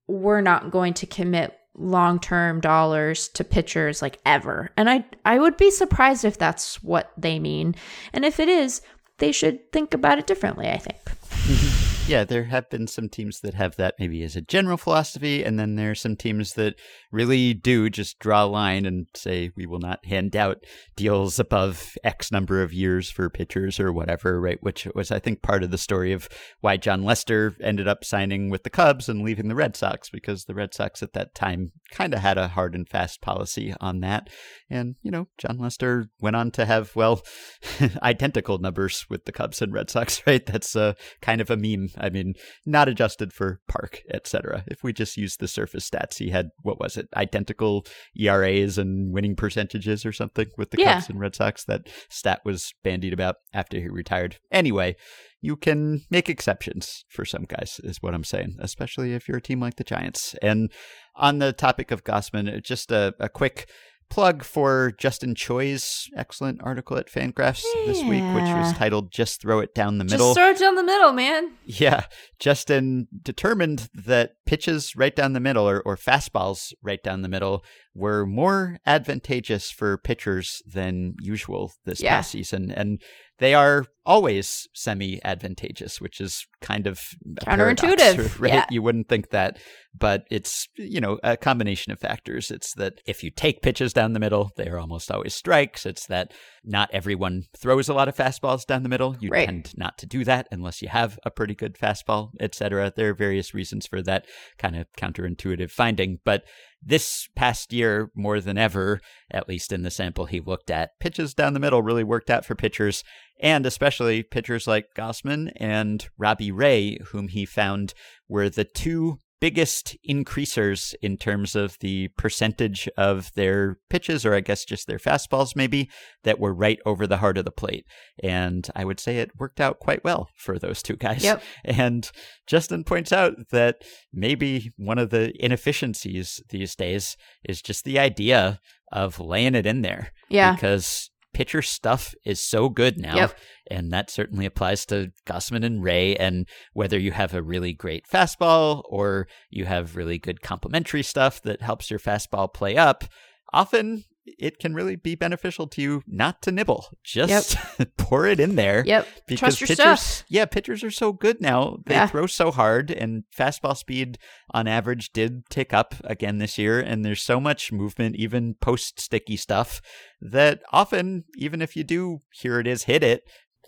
we're not going to commit long-term dollars to pitchers like ever. And I I would be surprised if that's what they mean. And if it is, they should think about it differently, I think. Mm-hmm yeah, there have been some teams that have that maybe as a general philosophy, and then there are some teams that really do just draw a line and say we will not hand out deals above X number of years for pitchers or whatever, right? Which was, I think, part of the story of why Jon Lester ended up signing with the Cubs and leaving the Red Sox, because the Red Sox at that time kind of had a hard and fast policy on that. And, you know, Jon Lester went on to have, well, identical numbers with the Cubs and Red Sox, right? That's uh, kind of a meme I mean, not adjusted for park, etc. If we just use the surface stats, he had what was it, identical ERAs and winning percentages or something with the yeah. Cubs and Red Sox. That stat was bandied about after he retired. Anyway, you can make exceptions for some guys, is what I'm saying, especially if you're a team like the Giants. And on the topic of Gausman, just a, a quick plug for Justin Choi's excellent article at Fangraphs yeah. this week, which was titled "Just Throw It Down the Middle." Just throw it down the middle, man. Yeah, Justin determined that pitches right down the middle, or, or fastballs right down the middle, were more advantageous for pitchers than usual this yeah. past season, and they are always semi advantageous, which is kind of counterintuitive, paradox, right? Yeah. You wouldn't think that, but it's, you know, a combination of factors. It's that if you take pitches down the middle, they are almost always strikes. It's that not everyone throws a lot of fastballs down the middle. You right. tend not to do that unless you have a pretty good fastball, etc. There are various reasons for that kind of counterintuitive finding, but this past year, more than ever, at least in the sample he looked at, pitches down the middle really worked out for pitchers and especially pitchers like Gausman and Robbie Ray, whom he found were the two biggest increasers in terms of the percentage of their pitches, or I guess just their fastballs, maybe, that were right over the heart of the plate. And I would say it worked out quite well for those two guys. Yep. And Justin points out that maybe one of the inefficiencies these days is just the idea of laying it in there. Yeah. Because pitcher stuff is so good now. Yep. And that certainly applies to Gausman and Ray. And whether you have a really great fastball or you have really good complementary stuff that helps your fastball play up, often it can really be beneficial to you not to nibble. Just yep. pour it in there. Yep. Because Trust your pitchers, stuff. yeah, pitchers are so good now. They yeah. throw so hard, and fastball speed on average did tick up again this year. And there's so much movement, even post sticky stuff, that often, even if you do, here it is, hit it,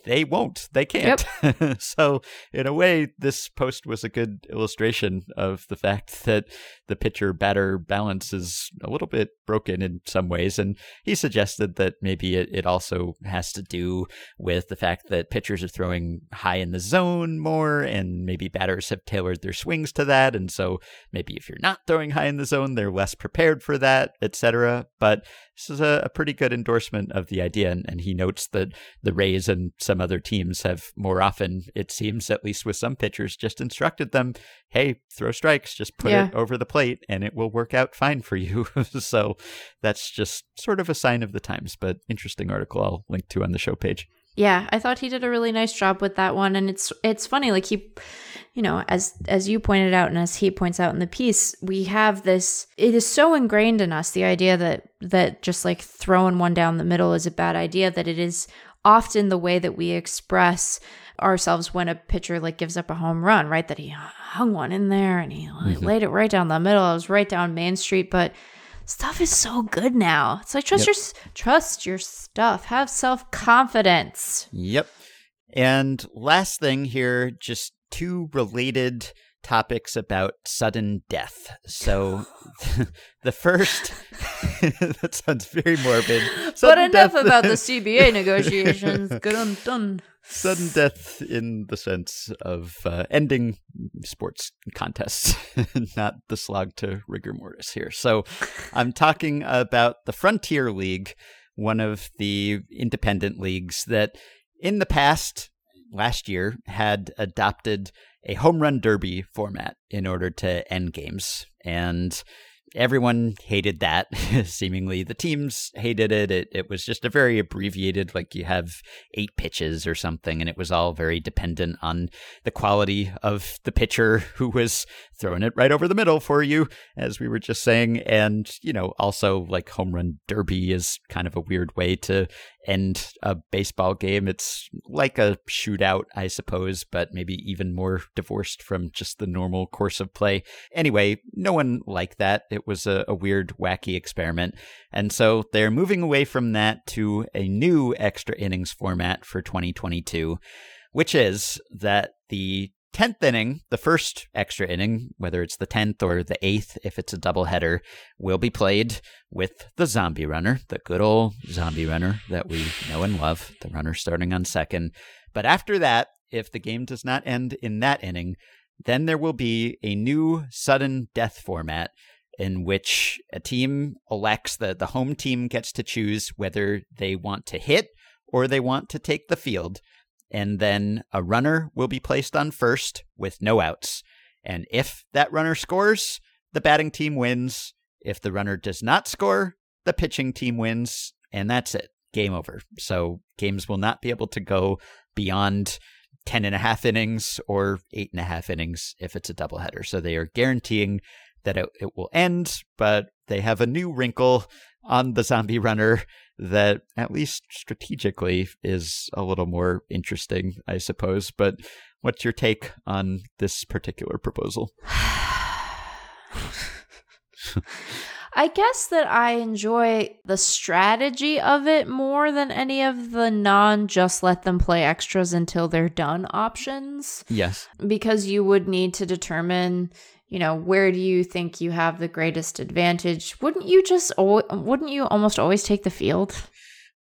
they won't. They can't. Yep. so, in a way, this post was a good illustration of the fact that the pitcher batter balance is a little bit broken in some ways. And he suggested that maybe it, it also has to do with the fact that pitchers are throwing high in the zone more, and maybe batters have tailored their swings to that. And so, maybe if you're not throwing high in the zone, they're less prepared for that, etc. But this is a, a, pretty good endorsement of the idea. And, and, he notes that the Rays and some other teams have more often, it seems, at least with some pitchers, just instructed them, hey, throw strikes, just put yeah. it over the plate and it will work out fine for you. so that's just sort of a sign of the times, but interesting article I'll link to on the show page. Yeah, I thought he did a really nice job with that one and it's it's funny like he you know, as as you pointed out and as he points out in the piece, we have this it is so ingrained in us the idea that that just like throwing one down the middle is a bad idea that it is often the way that we express ourselves when a pitcher like gives up a home run, right? That he hung one in there and he mm-hmm. laid it right down the middle. It was right down Main Street, but stuff is so good now. It's like trust yep. your trust your stuff. Have self confidence. Yep. And last thing here, just two related topics about sudden death. So the first that sounds very morbid. Sudden but enough death. about the CBA negotiations. Good on done. Sudden death in the sense of uh, ending sports contests, not the slog to rigor mortis here. So I'm talking about the Frontier League, one of the independent leagues that in the past last year had adopted a home run derby format in order to end games. And everyone hated that. Seemingly, the teams hated it. it. It was just a very abbreviated, like you have eight pitches or something, and it was all very dependent on the quality of the pitcher who was throwing it right over the middle for you, as we were just saying. And, you know, also like home run derby is kind of a weird way to end a baseball game. It's like a shootout, I suppose, but maybe even more divorced from just the normal course of play. Anyway, no one liked that. It was a, a weird, wacky experiment. And so they're moving away from that to a new extra innings format for 2022, which is that the 10th inning, the first extra inning, whether it's the 10th or the 8th, if it's a doubleheader, will be played with the zombie runner, the good old zombie runner that we know and love, the runner starting on second. But after that, if the game does not end in that inning, then there will be a new sudden death format in which a team elects the, the home team gets to choose whether they want to hit or they want to take the field and then a runner will be placed on first with no outs. And if that runner scores, the batting team wins. If the runner does not score, the pitching team wins, and that's it. Game over. So games will not be able to go beyond 10 and a half innings or eight and a half innings if it's a doubleheader. So they are guaranteeing that it, it will end, but they have a new wrinkle on the zombie runner that at least strategically is a little more interesting, I suppose. But what's your take on this particular proposal? I guess that I enjoy the strategy of it more than any of the non just let them play extras until they're done options. Yes. Because you would need to determine you know, where do you think you have the greatest advantage? Wouldn't you just wouldn't you almost always take the field?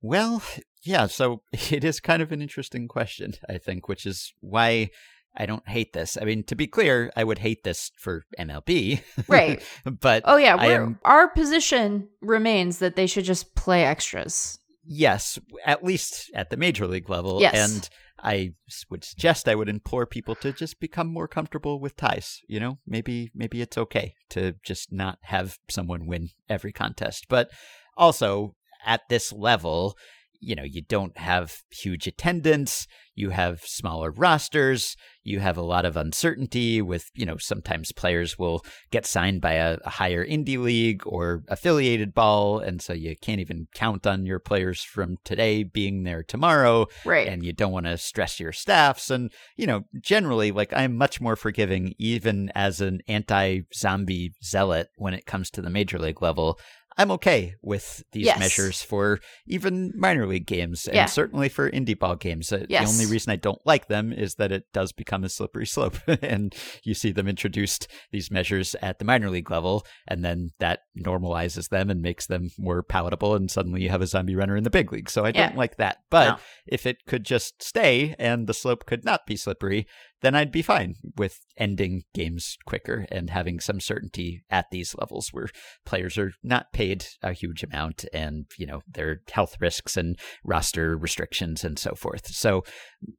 Well, yeah, so it is kind of an interesting question, I think, which is why I don't hate this. I mean, to be clear, I would hate this for MLB. Right. but Oh yeah, am, our position remains that they should just play extras. Yes, at least at the major league level. Yes. And I would suggest I would implore people to just become more comfortable with ties. You know, maybe maybe it's okay to just not have someone win every contest, but also at this level, you know, you don't have huge attendance, you have smaller rosters, you have a lot of uncertainty with, you know, sometimes players will get signed by a, a, higher indie league or affiliated ball. And so you can't even count on your players from today being there tomorrow. Right. And you don't want to stress your staffs. And, you know, generally, like I'm much more forgiving, even as an anti zombie zealot when it comes to the major league level. I'm okay with these yes. measures for even minor league games and yeah. certainly for indie ball games. Uh, yes. The only reason I don't like them is that it does become a slippery slope and you see them introduced these measures at the minor league level and then that normalizes them and makes them more palatable and suddenly you have a zombie runner in the big league. So I yeah. don't like that. But no. if it could just stay and the slope could not be slippery, then I'd be fine with ending games quicker and having some certainty at these levels where players are not paid a huge amount and, you know, their health risks and roster restrictions and so forth. So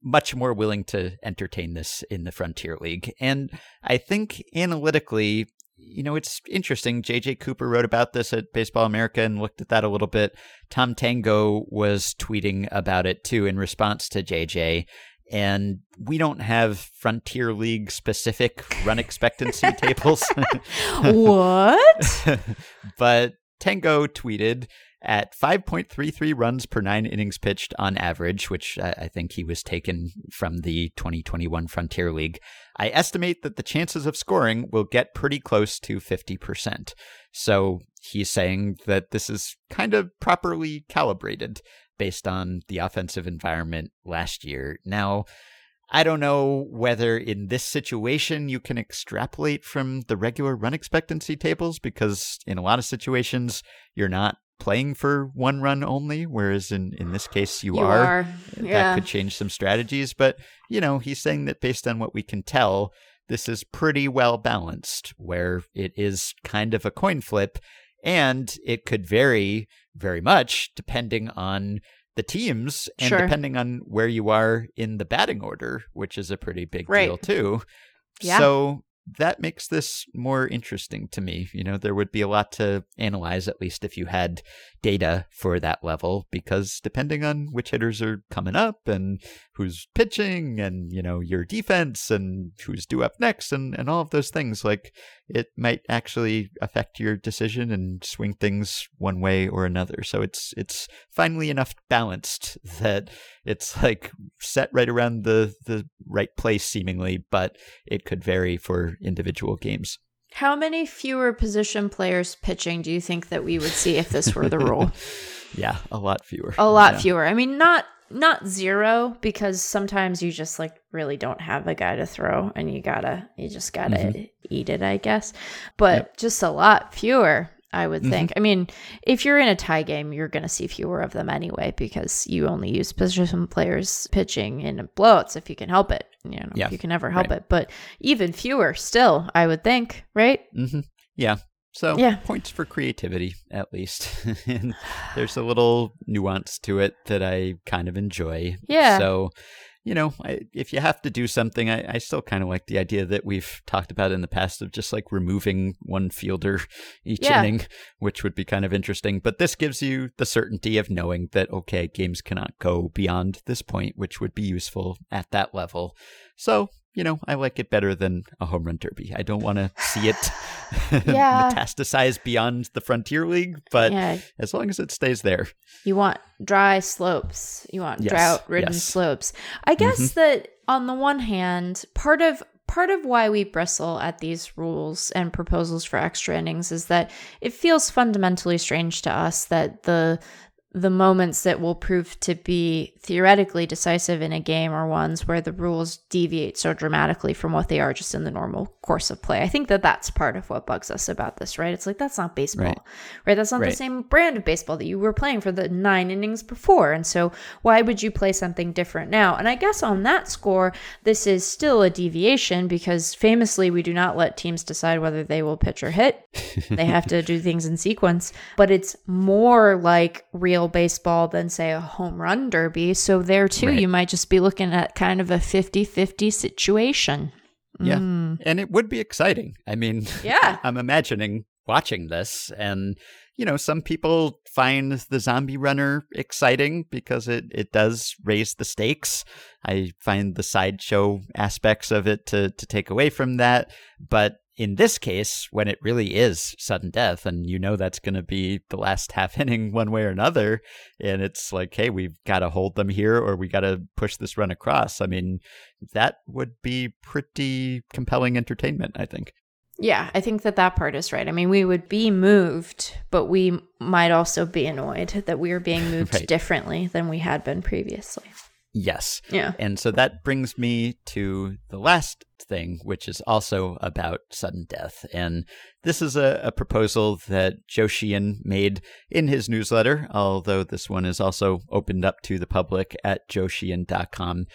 much more willing to entertain this in the Frontier League. And I think analytically, you know, it's interesting. JJ Cooper wrote about this at Baseball America and looked at that a little bit. Tom Tango was tweeting about it too in response to JJ. And we don't have Frontier League specific run expectancy tables. what? but Tango tweeted at 5.33 runs per nine innings pitched on average, which I think he was taken from the 2021 Frontier League. I estimate that the chances of scoring will get pretty close to 50%. So he's saying that this is kind of properly calibrated based on the offensive environment last year. Now, I don't know whether in this situation you can extrapolate from the regular run expectancy tables because in a lot of situations you're not playing for one run only, whereas in, in this case you, You are. are. That could change some strategies. But, you know, he's saying that based on what we can tell, this is pretty well balanced, where it is kind of a coin flip, and it could vary very much depending on the teams and Sure. depending on where you are in the batting order, which is a pretty big Right. deal too. Yeah. So that makes this more interesting to me. You know, there would be a lot to analyze, at least if you had data for that level, because depending on which hitters are coming up and who's pitching and, you know, your defense and who's due up next and, and all of those things, like it might actually affect your decision and swing things one way or another. So it's it's finally enough balanced that it's like set right around the the right place seemingly, but it could vary for individual games. How many fewer position players pitching do you think that we would see if this were the rule? Yeah, a lot fewer. A lot Yeah. fewer. I mean, not not zero because sometimes you just like really don't have a guy to throw and you gotta you just gotta Mhm. eat it, I guess. But just a lot fewer, I would Mhm. think. I mean, if you're in a tie game, you're gonna see fewer of them anyway because you only use position players pitching in blowouts if you can help it. You know, Yeah, if you can never help right. it. But even fewer still, I would think, right? hmm Yeah. So Yeah. points for creativity, at least. and there's a little nuance to it that I kind of enjoy. Yeah. So, you know, I, if you have to do something, I, I still kind of like the idea that we've talked about in the past of just like removing one fielder each Yeah. inning, which would be kind of interesting. But this gives you the certainty of knowing that, okay, games cannot go beyond this point, which would be useful at that level. So, you know, I like it better than a home run derby. I don't want to see it Yeah. metastasize beyond the Frontier League, but yeah, as long as it stays there. You want dry slopes. You want Yes, drought ridden yes. slopes. I guess Mhm. that on the one hand, part of part of why we bristle at these rules and proposals for extra innings is that it feels fundamentally strange to us that the the moments that will prove to be theoretically decisive in a game are ones where the rules deviate so dramatically from what they are just in the normal course of play. I think that that's part of what bugs us about this, right? It's like that's not baseball, Right. right? That's not the same brand of baseball that you were playing for the nine innings before. And so why would you play something different now? And I guess on that score, this is still a deviation because famously we do not let teams decide whether they will pitch or hit. they have to do things in sequence, but it's more like real baseball than say a home run derby. So there too, Right. you might just be looking at kind of a 50-50 situation. Yeah. Mm. And it would be exciting. I mean, Yeah. I'm imagining watching this and you know, some people find the zombie runner exciting because it, it does raise the stakes. I find the sideshow aspects of it to, to take away from that. But in this case, when it really is sudden death, and you know that's going to be the last half inning one way or another, and it's like, hey, we've got to hold them here or we got to push this run across. I mean, that would be pretty compelling entertainment, I think. Yeah, I think that that part is right. I mean, we would be moved, but we might also be annoyed that we are being moved Right. differently than we had been previously. Yes. Yeah. And so that brings me to the last thing, which is also about sudden death. And this is a, a proposal that Joe Sheehan made in his newsletter, although this one is also opened up to the public at joesheehan.com.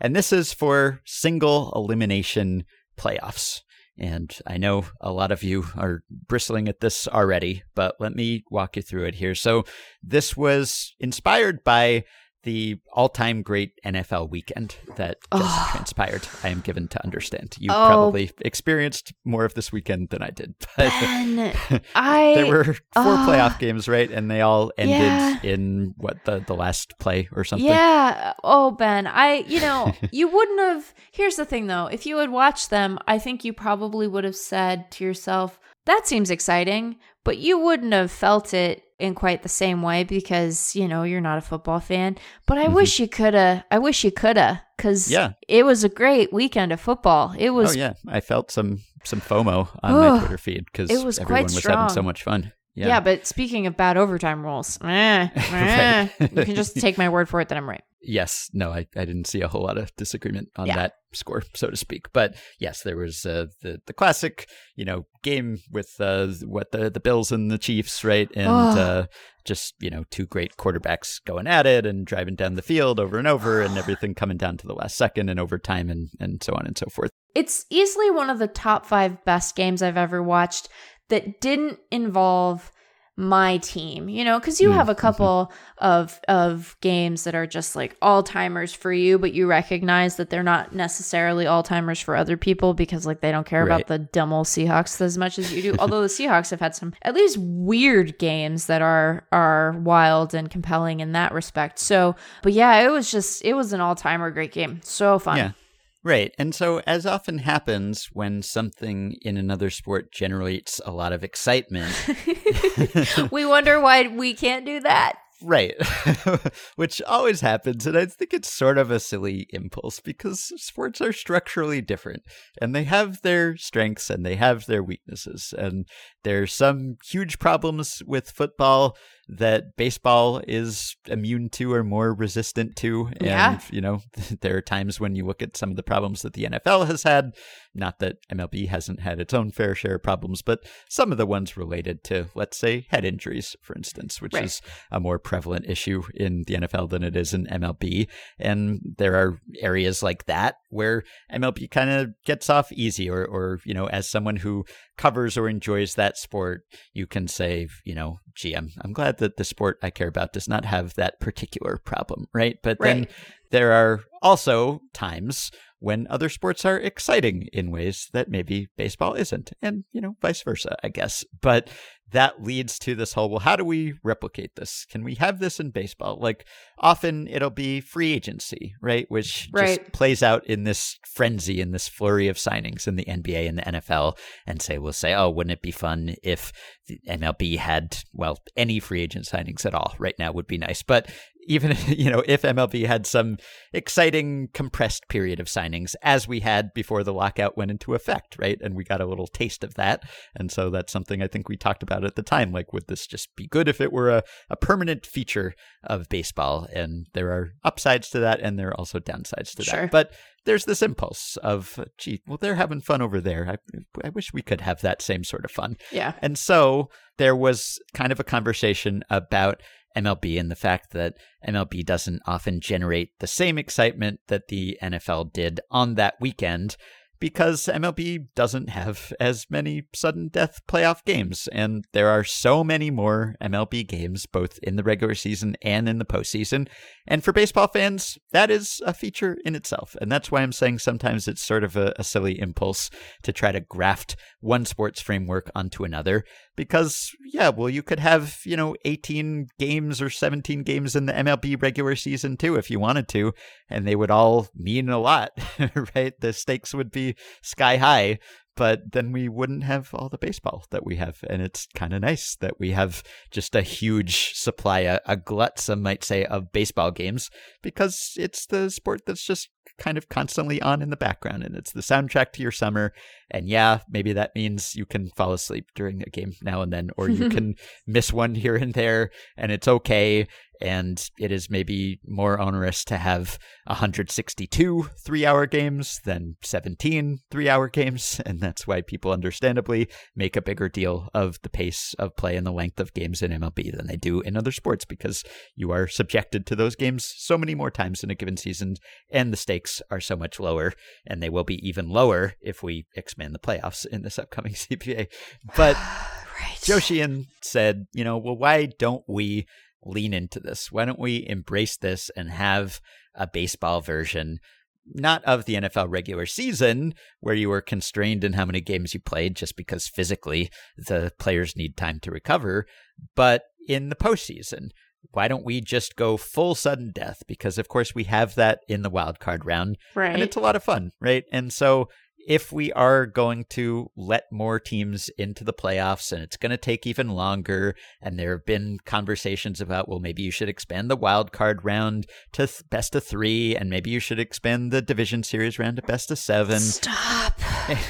And this is for single elimination playoffs. And I know a lot of you are bristling at this already, but let me walk you through it here. So this was inspired by the all-time great NFL weekend that just oh. transpired. I am given to understand. You oh. probably experienced more of this weekend than I did. But ben, I there were four uh, playoff games, right? And they all ended yeah. in what the the last play or something. Yeah. Oh, Ben, I you know you wouldn't have. Here's the thing, though. If you had watched them, I think you probably would have said to yourself, "That seems exciting," but you wouldn't have felt it in quite the same way because you know you're not a football fan. But i mm-hmm. wish you coulda i wish you coulda because yeah. it was a great weekend of football. It was oh yeah. I felt some some fomo on my twitter feed because it was everyone was having so much fun. Yeah. yeah but speaking of bad overtime rules eh, eh, you can just take my word for it that i'm right yes, no, I, I didn't see a whole lot of disagreement on yeah. that score, so to speak. But yes, there was uh, the the classic, you know, game with uh, what the the Bills and the Chiefs, right, and oh. uh, just you know two great quarterbacks going at it and driving down the field over and over, and everything coming down to the last second and overtime and and so on and so forth. It's easily one of the top five best games I've ever watched that didn't involve my team, you know, because you have a mm-hmm. couple of of games that are just like all timers for you, but you recognize that they're not necessarily all timers for other people because like they don't care right. about the dumb old Seahawks as much as you do. Although the Seahawks have had some at least weird games that are are wild and compelling in that respect. So, but yeah, it was just it was an all timer great game, so fun. Yeah. Right. And so, as often happens when something in another sport generates a lot of excitement, we wonder why we can't do that. Right. Which always happens. And I think it's sort of a silly impulse because sports are structurally different and they have their strengths and they have their weaknesses. And there's some huge problems with football that baseball is immune to or more resistant to. And, yeah. you know, there are times when you look at some of the problems that the NFL has had. Not that MLB hasn't had its own fair share of problems, but some of the ones related to, let's say, head injuries, for instance, which right. is a more prevalent issue in the NFL than it is in MLB. And there are areas like that where MLB kind of gets off easy, or, or, you know, as someone who covers or enjoys that sport, you can say, you know, gee, I'm, I'm glad that the sport I care about does not have that particular problem, right? But right. then there are also times when other sports are exciting in ways that maybe baseball isn't, and, you know, vice versa, I guess. But that leads to this whole well how do we replicate this can we have this in baseball like often it'll be free agency right which right. just plays out in this frenzy in this flurry of signings in the nba and the nfl and say we'll say oh wouldn't it be fun if the mlb had well any free agent signings at all right now would be nice but even you know if MLB had some exciting compressed period of signings as we had before the lockout went into effect, right? And we got a little taste of that. And so that's something I think we talked about at the time. Like, would this just be good if it were a, a permanent feature of baseball? And there are upsides to that, and there are also downsides to sure. that. But there's this impulse of, gee, well, they're having fun over there. I, I wish we could have that same sort of fun. Yeah. And so there was kind of a conversation about MLB and the fact that MLB doesn't often generate the same excitement that the NFL did on that weekend because MLB doesn't have as many sudden death playoff games, and there are so many more MLB games both in the regular season and in the postseason. And for baseball fans, that is a feature in itself. And that's why I'm saying sometimes it's sort of a, a silly impulse to try to graft one sports framework onto another. Because, yeah, well, you could have, you know, 18 games or 17 games in the MLB regular season too, if you wanted to, and they would all mean a lot, right? The stakes would be sky high but then we wouldn't have all the baseball that we have. And it's kind of nice that we have just a huge supply, a, a, glut, some might say, of baseball games because it's the sport that's just kind of constantly on in the background and it's the soundtrack to your summer. And yeah, maybe that means you can fall asleep during a game now and then, or you can miss one here and there, and it's okay and it is maybe more onerous to have 162 three hour games than 17 three hour games. And that's why people understandably make a bigger deal of the pace of play and the length of games in MLB than they do in other sports because you are subjected to those games so many more times in a given season and the stakes are so much lower. And they will be even lower if we expand the playoffs in this upcoming CBA. But. Right. Joe Sheehan said, you know, well, why don't we lean into this? Why don't we embrace this and have a baseball version not of the NFL regular season, where you were constrained in how many games you played just because physically the players need time to recover, but in the postseason. Why don't we just go full sudden death? Because, of course, we have that in the wild card round. Right. And it's a lot of fun, right? And so if we are going to let more teams into the playoffs and it's going to take even longer and there have been conversations about well maybe you should expand the wild card round to th- best of 3 and maybe you should expand the division series round to best of 7 Stop.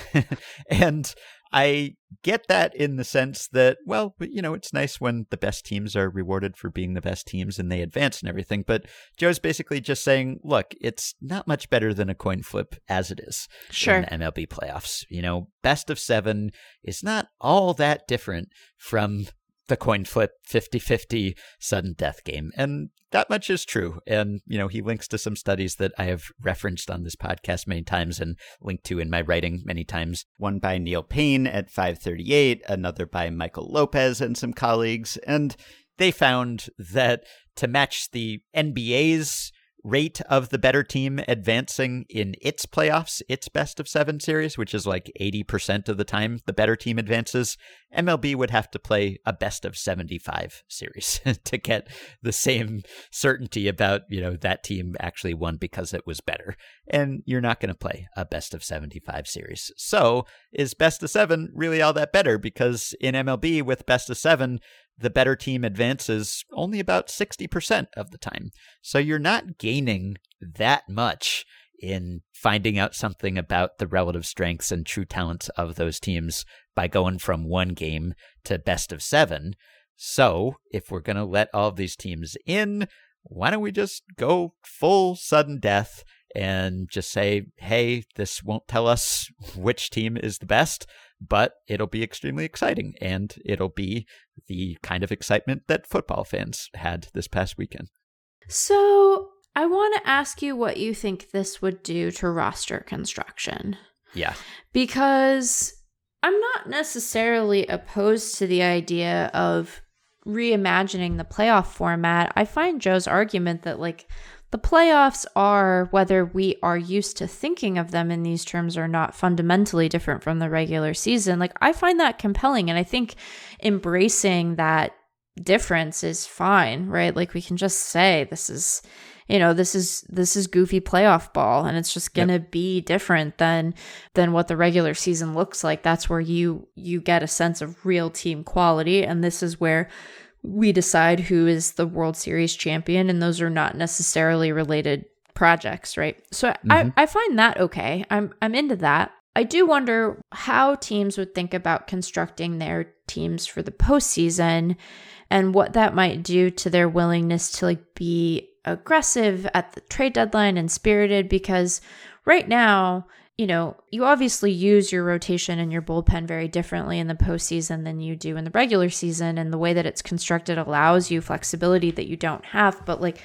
and I get that in the sense that, well, you know, it's nice when the best teams are rewarded for being the best teams and they advance and everything. But Joe's basically just saying, look, it's not much better than a coin flip as it is Sure. in the MLB playoffs. You know, best of seven is not all that different from the coin flip 50-50 sudden death game. And that much is true. And you know he links to some studies that i have referenced on this podcast many times and linked to in my writing many times. One by Neil Paine at 538 another by michael lopez and some colleagues. And they found that to match the nba's rate of the better team advancing in its playoffs, its best of seven series, which is like 80% of the time the better team advances, MLB would have to play a best of 75 series to get the same certainty about, you know, that team actually won because it was better. And you're not going to play a best of 75 series. So is best of seven really all that better? Because in MLB with best of seven, the better team advances only about 60% of the time. So you're not gaining that much in finding out something about the relative strengths and true talents of those teams by going from one game to best of seven. So if we're going to let all these teams in, why don't we just go full sudden death and just say, hey, this won't tell us which team is the best, but it'll be extremely exciting. And it'll be the kind of excitement that football fans had this past weekend. So I want to ask you what you think this would do to roster construction. Yeah. Because I'm not necessarily opposed to the idea of reimagining the playoff format. I find Joe's argument that, like, the playoffs are, whether we are used to thinking of them in these terms or not, fundamentally different from the regular season. Like, I find that compelling. And I think embracing that difference is fine, right? Like, we can just say, this is. You know, this is this is goofy playoff ball and it's just going to yep. be different than than what the regular season looks like. That's where you you get a sense of real team quality and this is where we decide who is the World Series champion, and those are not necessarily related projects, right? So mm-hmm. I, I find that okay. I'm I'm into that. I do wonder how teams would think about constructing their teams for the postseason and what that might do to their willingness to like be aggressive at the trade deadline and spirited because right now you know, you obviously use your rotation and your bullpen very differently in the postseason than you do in the regular season. And the way that it's constructed allows you flexibility that you don't have. But like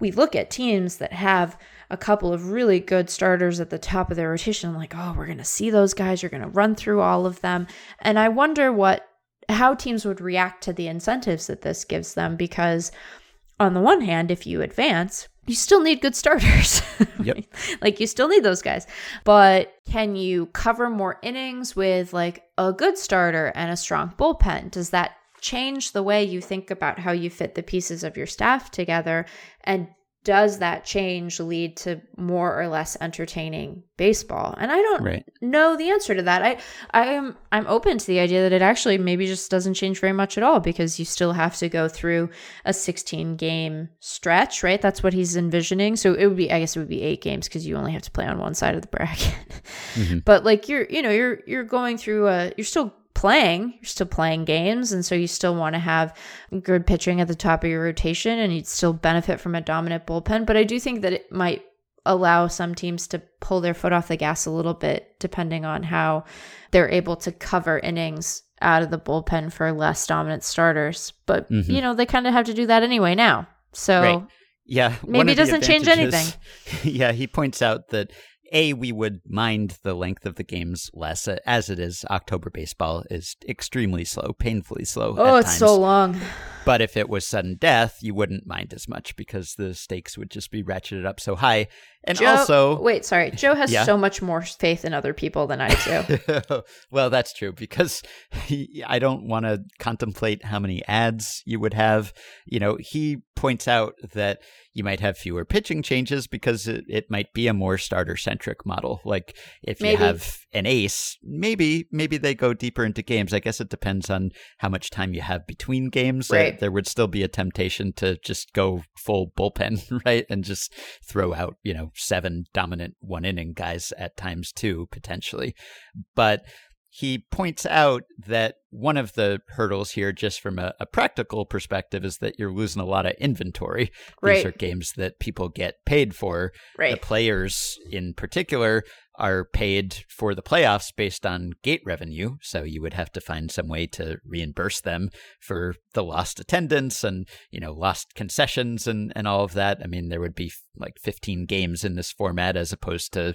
we look at teams that have a couple of really good starters at the top of their rotation, like, oh, we're going to see those guys. You're going to run through all of them. And I wonder what, how teams would react to the incentives that this gives them because on the one hand, if you advance, you still need good starters. Yep. like you still need those guys. But can you cover more innings with like a good starter and a strong bullpen? Does that change the way you think about how you fit the pieces of your staff together? And does that change lead to more or less entertaining baseball? And i don't right. know the answer to that. I i am i'm open to the idea that it actually maybe just doesn't change very much at all because you still have to go through a 16 game stretch right? That's what he's envisioning. So it would be i guess it would be eight games because you only have to play on one side of the bracket. Mm-hmm. but like you're you know you're you're going through a you're still playing. You're still playing games. And so you still want to have good pitching at the top of your rotation and you'd still benefit from a dominant bullpen. But I do think that it might allow some teams to pull their foot off the gas a little bit, depending on how they're able to cover innings out of the bullpen for less dominant starters. But, mm-hmm. you know, they kind of have to do that anyway now. So. Right. Yeah. Maybe it doesn't change anything. yeah. He points out that a we would mind the length of the games less as it is october baseball is extremely slow painfully slow oh it's times. so long. But if it was sudden death you wouldn't mind as much because the stakes would just be ratcheted up so high. And joe, also wait sorry. Joe has yeah? so much more faith in other people than i do. Well that's true because he, i don't want to contemplate how many ads you would have. You know he points out that you might have fewer pitching changes because it, it might be a more starter centric model. Like if maybe. you have an ace, maybe maybe they go deeper into games. I guess it depends on how much time you have between games. Right. Uh, there would still be a temptation to just go full bullpen, right, and just throw out you know seven dominant one inning guys at times too potentially. But he points out that one of the hurdles here, just from a, a, practical perspective, is that you're losing a lot of inventory. Right. These are games that people get paid for. Right. The players, in particular, are paid for the playoffs based on gate revenue. So you would have to find some way to reimburse them for the lost attendance and, you know, lost concessions and, and all of that. I mean, there would be like 15 games in this format as opposed to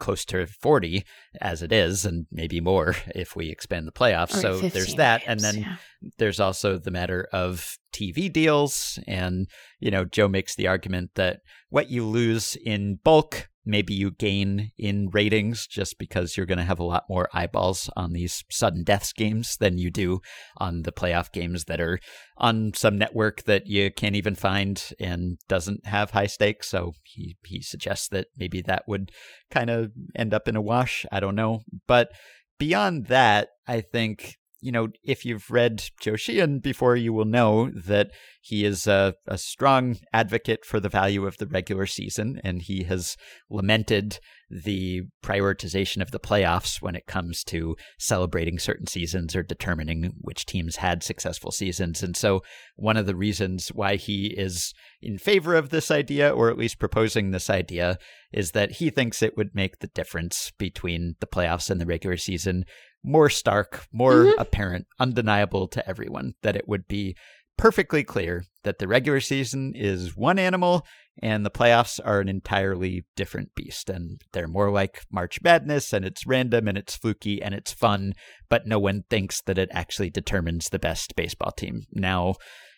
close to 40 as it is, and maybe more if we expand the playoffs. so there's that. Games, and then yeah. there's also the matter of TV deals. And, you know, Joe makes the argument that what you lose in bulk maybe you gain in ratings just because you're going to have a lot more eyeballs on these sudden deaths games than you do on the playoff games that are on some network that you can't even find and doesn't have high stakes. So he, he suggests that maybe that would kind of end up in a wash. I don't know. But beyond that, I think you know, if you've read Joe Sheehan before, you will know that he is a, a, strong advocate for the value of the regular season, and he has lamented the prioritization of the playoffs when it comes to celebrating certain seasons or determining which teams had successful seasons. And so, one of the reasons why he is in favor of this idea, or at least proposing this idea, is that he thinks it would make the difference between the playoffs and the regular season more stark, more mm-hmm. apparent, undeniable to everyone that it would be perfectly clear that the regular season is one animal and the playoffs are an entirely different beast. And they're more like March Madness and it's random and it's fluky and it's fun, but no one thinks that it actually determines the best baseball team. Now,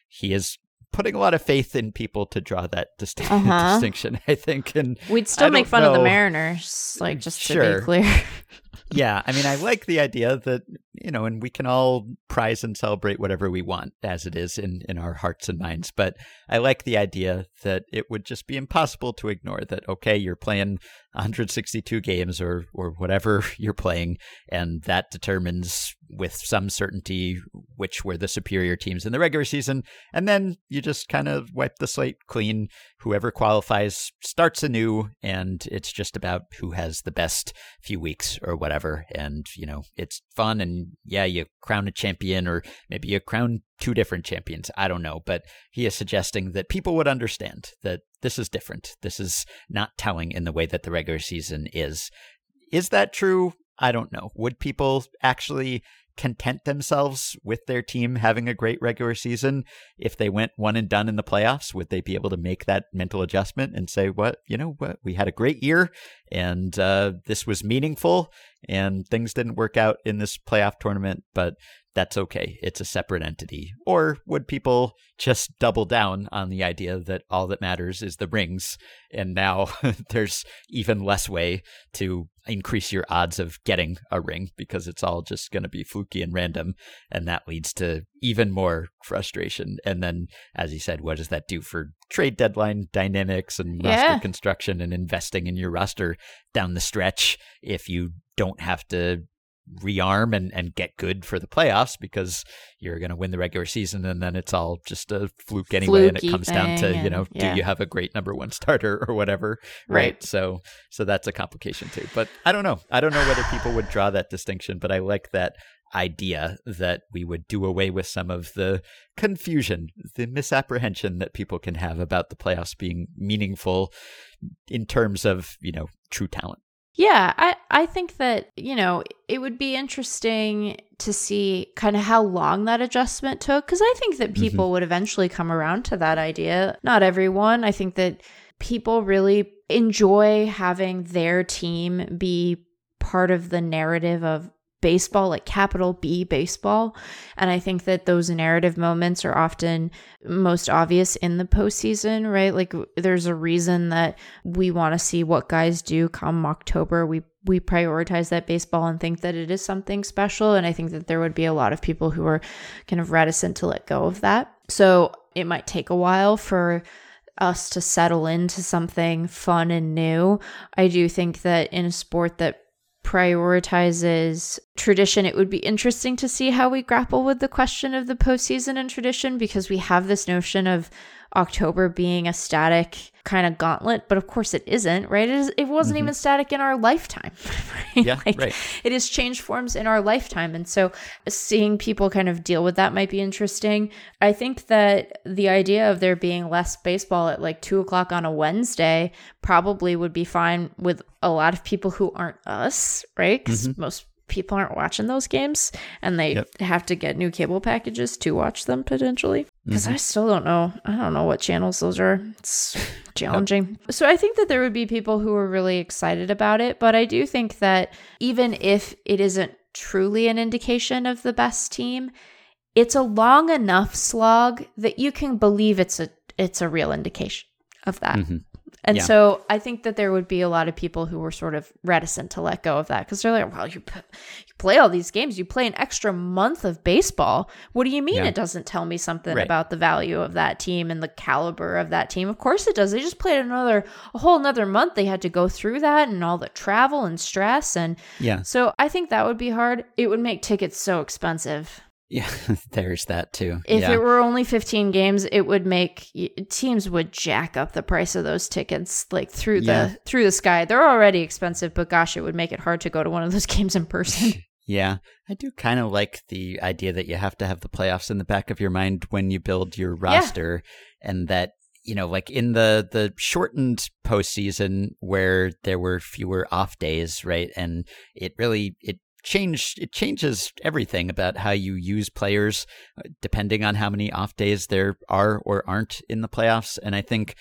he is putting a lot of faith in people to draw that distinct, uh-huh. distinction, I think. And we'd still make fun know. of the Mariners, like just sure. to be clear. yeah, I mean, I like the idea that you know, and we can all prize and celebrate whatever we want as it is in in our hearts and minds. But I like the idea that it would just be impossible to ignore that. Okay, you're playing 162 games or or whatever you're playing, and that determines with some certainty which were the superior teams in the regular season, and then you just kind of wipe the slate clean. Whoever qualifies starts anew, and it's just about who has the best few weeks or whatever. And you know, it's fun and yeah, you crown a champion or maybe you crown two different champions. I don't know. But he is suggesting that people would understand that this is different. This is not telling in the way that the regular season is. Is that true? I don't know. Would people actually content themselves with their team having a great regular season. If they went one and done in the playoffs would they be able to make that mental adjustment and say what you know what? We had a great year and uh, this was meaningful and things didn't work out in this playoff tournament. But that's okay. It's a separate entity. Or would people just double down on the idea that all that matters is the rings, and now there's even less way to increase your odds of getting a ring because it's all just going to be fluky and random, and that leads to even more frustration. And then, as you said, what does that do for trade deadline dynamics and roster construction and investing in your roster down the stretch if you don't have to rearm and, and get good for the playoffs because you're going to win the regular season and then it's all just a fluke anyway Fluky and it comes down to you know yeah. do you have a great number one starter or whatever right. right so so that's a complication too but i don't know i don't know whether people would draw that distinction but i like that idea that we would do away with some of the confusion, the misapprehension that people can have about the playoffs being meaningful in terms of, you know, true talent. Yeah, I, I think that, you know, it would be interesting to see kind of how long that adjustment took because I think that mm-hmm. people mm-hmm. would eventually come around to that idea. Not everyone. I think that people really enjoy having their team be part of the narrative of baseball, like capital B baseball. And I think that those narrative moments are often most obvious in the postseason, right? Like there's a reason that we want to see what guys do come October. We we prioritize that baseball and think that it is something special. And I think that there would be a lot of people who are kind of reticent to let go of that. So it might take a while for us to settle into something fun and new. I do think that in a sport that prioritizes tradition, it would be interesting to see how we grapple with the question of the postseason and tradition because we have this notion of October being a static kind of gauntlet, but of course it isn't, right? It, is, it wasn't mm-hmm. even static in our lifetime. Right? Yeah, like, right. It has changed forms in our lifetime. And so seeing people kind of deal with that might be interesting. I think that the idea of there being less baseball at like two o'clock on a Wednesday probably would be fine with a lot of people who aren't us, right? Because mm-hmm. most people aren't watching those games and they yep. have to get new cable packages to watch them potentially because mm-hmm. i still don't know i don't know what channels those are it's challenging yep. so i think that there would be people who are really excited about it but i do think that even if it isn't truly an indication of the best team it's a long enough slog that you can believe it's a it's a real indication of that mm-hmm. And yeah. so I think that there would be a lot of people who were sort of reticent to let go of that because they're like, well, you, you play all these games, you play an extra month of baseball. What do you mean yeah. it doesn't tell me something right. about the value of that team and the caliber of that team? Of course it does. They just played another, a whole another month. They had to go through that and all the travel and stress. And yeah. So I think that would be hard. It would make tickets so expensive. Yeah, there's that too. If yeah. it were only 15 games, it would make teams would jack up the price of those tickets like through yeah. the through the sky. They're already expensive, but gosh, it would make it hard to go to one of those games in person. yeah, I do kind of like the idea that you have to have the playoffs in the back of your mind when you build your roster yeah. and that you know, like in the the shortened postseason where there were fewer off days, right? And it really it change it changes everything about how you use players uh, depending on how many off days there are or aren't in the playoffs. And i think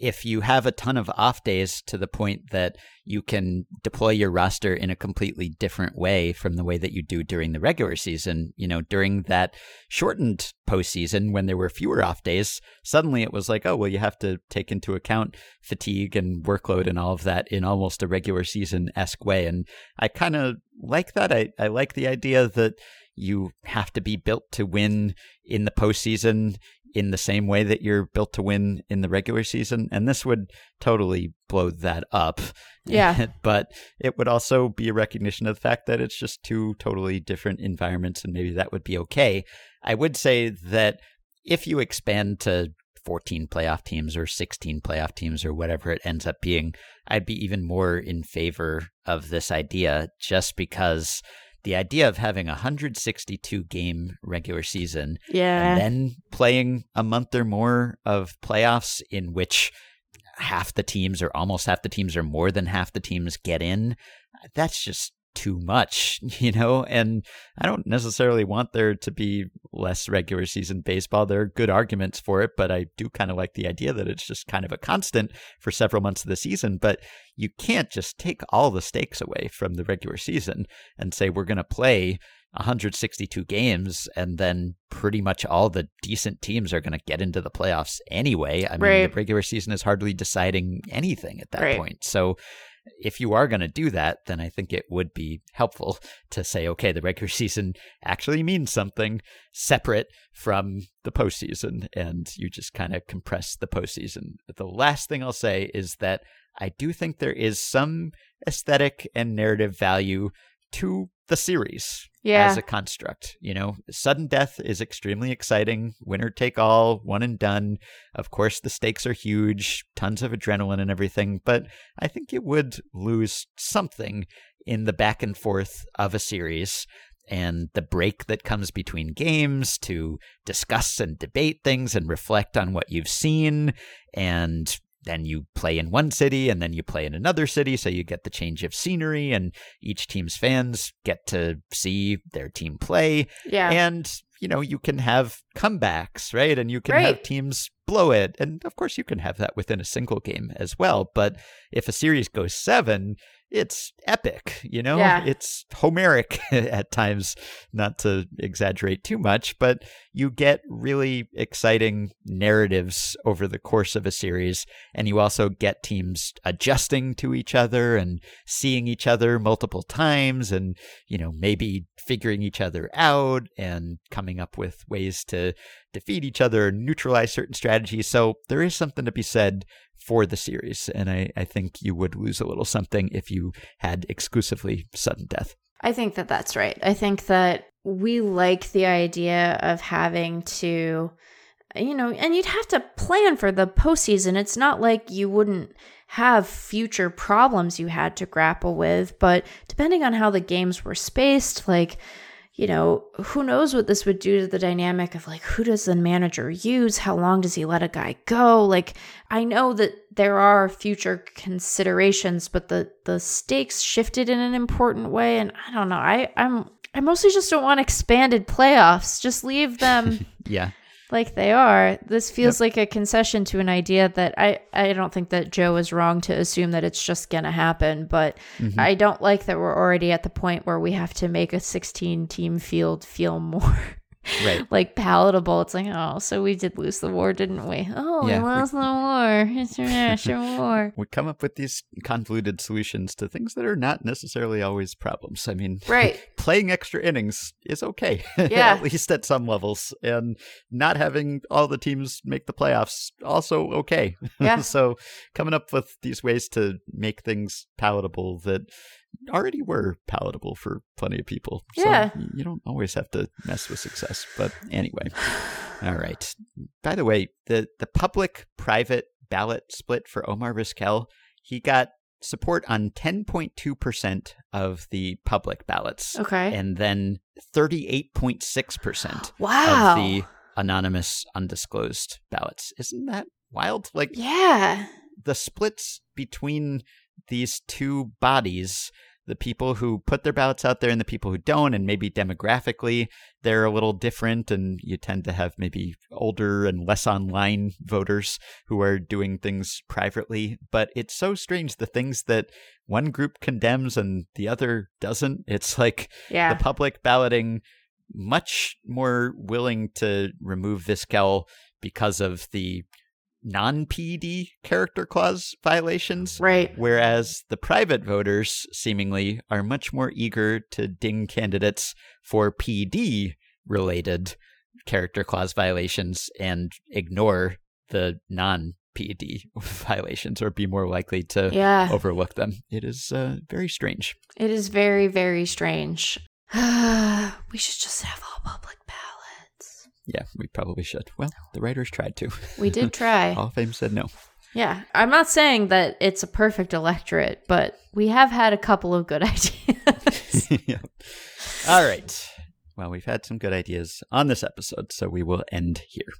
if you have a ton of off days to the point that you can deploy your roster in a completely different way from the way that you do during the regular season, you know, during that shortened postseason when there were fewer off days, suddenly it was like, oh, well, you have to take into account fatigue and workload and all of that in almost a regular season esque way. And I kind of like that. I, I like the idea that you have to be built to win in the postseason in the same way that you're built to win in the regular season. And this would totally blow that up. Yeah. but it would also be a recognition of the fact that it's just two totally different environments, and maybe that would be okay. I would say that if you expand to 14 playoff teams or 16 playoff teams or whatever it ends up being, I'd be even more in favor of this idea just because the idea of having a 162 game regular season yeah. and then playing a month or more of playoffs in which half the teams or almost half the teams or more than half the teams get in that's just too much, you know? And I don't necessarily want there to be less regular season baseball. There are good arguments for it, but I do kind of like the idea that it's just kind of a constant for several months of the season. But you can't just take all the stakes away from the regular season and say we're going to play 162 games and then pretty much all the decent teams are going to get into the playoffs anyway. I mean, right. the regular season is hardly deciding anything at that right. point. So if you are going to do that, then I think it would be helpful to say, okay, the regular season actually means something separate from the postseason, and you just kind of compress the postseason. The last thing I'll say is that I do think there is some aesthetic and narrative value to the series yeah. as a construct. You know, sudden death is extremely exciting. Winner take all, one and done. Of course, the stakes are huge, tons of adrenaline and everything, but I think it would lose something in the back and forth of a series and the break that comes between games to discuss and debate things and reflect on what you've seen and then you play in one city and then you play in another city so you get the change of scenery and each team's fans get to see their team play yeah and you know you can have comebacks right and you can right. have teams blow it. And of course, you can have that within a single game as well. But if a series goes seven, it's epic, you know? Yeah. It's Homeric at times, not to exaggerate too much, but you get really exciting narratives over the course of a series. And you also get teams adjusting to each other and seeing each other multiple times and, you know, maybe figuring each other out and coming up with ways to defeat each other, neutralize certain strategies. So there is something to be said for the series. And I, I think you would lose a little something if you had exclusively sudden death. I think that that's right. I think that we like the idea of having to, you know, and you'd have to plan for the postseason. It's not like you wouldn't have future problems you had to grapple with, but depending on how the games were spaced, like, you know, who knows what this would do to the dynamic of like, who does the manager use? How long does he let a guy go? Like, I know that there are future considerations, but the the stakes shifted in an important way, and I don't know. I I'm I mostly just don't want expanded playoffs. Just leave them. yeah like they are. This feels yep. like a concession to an idea that I I don't think that Joe is wrong to assume that it's just going to happen, but mm-hmm. I don't like that we're already at the point where we have to make a 16 team field feel more right. like palatable. It's like, oh, so we did lose the war, didn't we? Oh, yeah, we lost we, the war, international war. We come up with these convoluted solutions to things that are not necessarily always problems. I mean, right? playing extra innings is okay, yeah, at least at some levels, and not having all the teams make the playoffs also okay. Yeah. so coming up with these ways to make things palatable that already were palatable for plenty of people. Yeah. So you don't always have to mess with success. But anyway. All right. By the way, the, the public private ballot split for Omar Vizquel, he got support on 10.2% of the public ballots. Okay. And then 38.6% wow. of the anonymous undisclosed ballots. Isn't that wild? Like Yeah. The splits between these two bodies the people who put their ballots out there and the people who don't and maybe demographically they're a little different and you tend to have maybe older and less online voters who are doing things privately but it's so strange the things that one group condemns and the other doesn't it's like yeah. the public balloting much more willing to remove Vizquel because of the non PED character clause violations. Right. Whereas the private voters seemingly are much more eager to ding candidates for PED related character clause violations and ignore the non PED violations or be more likely to yeah. overlook them. It is uh, very strange. It is very, very strange. we should just have all public yeah, we probably should. Well, the writers tried to. We did try. Hall of Fame said no. Yeah, I'm not saying that it's a perfect electorate, but we have had a couple of good ideas. yeah. All right. Well, we've had some good ideas on this episode, so we will end here.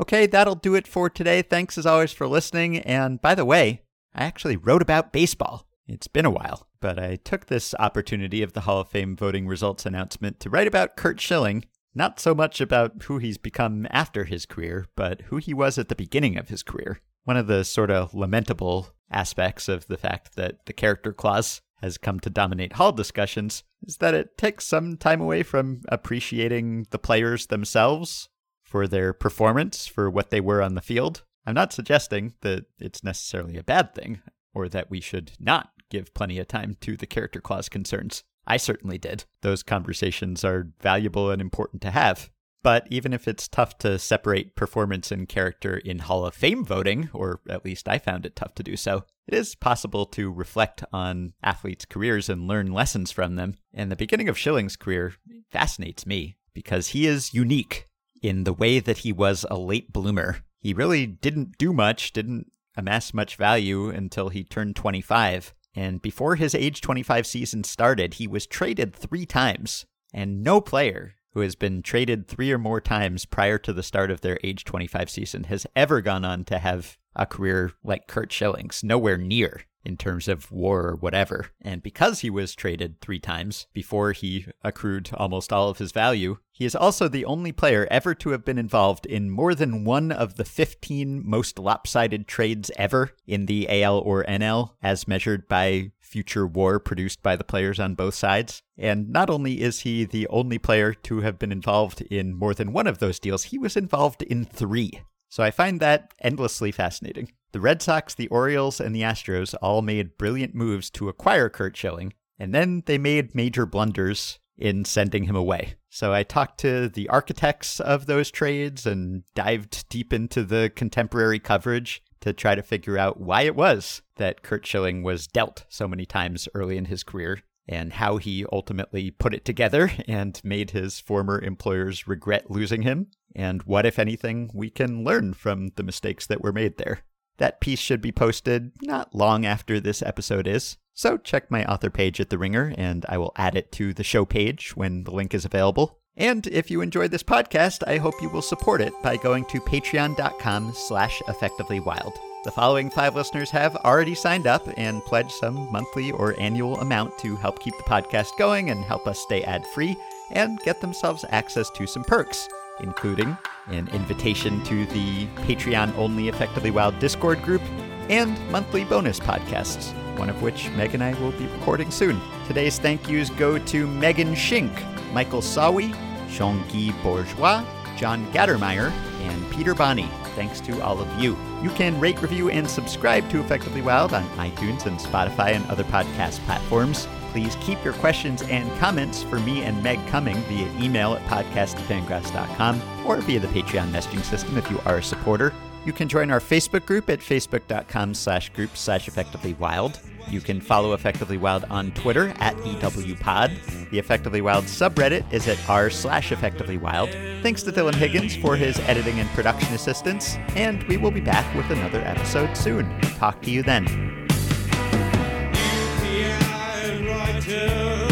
Okay, that'll do it for today. Thanks as always for listening. And by the way, I actually wrote about baseball. It's been a while, but I took this opportunity of the Hall of Fame voting results announcement to write about Curt Schilling not so much about who he's become after his career, but who he was at the beginning of his career. One of the sort of lamentable aspects of the fact that the character clause has come to dominate Hall discussions is that it takes some time away from appreciating the players themselves for their performance, for what they were on the field. I'm not suggesting that it's necessarily a bad thing or that we should not give plenty of time to the character clause concerns. I certainly did. Those conversations are valuable and important to have. But even if it's tough to separate performance and character in Hall of Fame voting, or at least I found it tough to do so, it is possible to reflect on athletes' careers and learn lessons from them. And the beginning of Schilling's career fascinates me because he is unique in the way that he was a late bloomer. He really didn't do much, didn't amass much value until he turned 25. And before his age 25 season started, he was traded three times. And no player who has been traded three or more times prior to the start of their age 25 season has ever gone on to have a career like Curt Schilling's, nowhere near. In terms of war or whatever. And because he was traded three times before he accrued almost all of his value, he is also the only player ever to have been involved in more than one of the 15 most lopsided trades ever in the AL or NL, as measured by future war produced by the players on both sides. And not only is he the only player to have been involved in more than one of those deals, he was involved in three. So I find that endlessly fascinating. The Red Sox, the Orioles, and the Astros all made brilliant moves to acquire Curt Schilling, and then they made major blunders in sending him away. So I talked to the architects of those trades and dived deep into the contemporary coverage to try to figure out why it was that Curt Schilling was dealt so many times early in his career and how he ultimately put it together and made his former employers regret losing him, and what, if anything, we can learn from the mistakes that were made there. That piece should be posted not long after this episode is, so check my author page at The Ringer, and I will add it to the show page when the link is available. And if you enjoyed this podcast, I hope you will support it by going to patreon.com slash effectivelywild. The following five listeners have already signed up and pledged some monthly or annual amount to help keep the podcast going and help us stay ad free and get themselves access to some perks, including an invitation to the Patreon only Effectively Wild Discord group and monthly bonus podcasts, one of which Meg and I will be recording soon. Today's thank yous go to Megan Schink, Michael Sawi, Jean-Guy Bourgeois, John Gattermeyer, and Peter Bonney. Thanks to all of you. You can rate, review, and subscribe to Effectively Wild on iTunes and Spotify and other podcast platforms. Please keep your questions and comments for me and Meg coming via email at podcast@fangraphs.com or via the Patreon messaging system if you are a supporter. You can join our Facebook group at facebook.com slash group slash effectively wild. You can follow Effectively Wild on Twitter at EWPod. The Effectively Wild subreddit is at r slash Effectively Wild. Thanks to Dylan Higgins for his editing and production assistance, and we will be back with another episode soon. Talk to you then. Writer.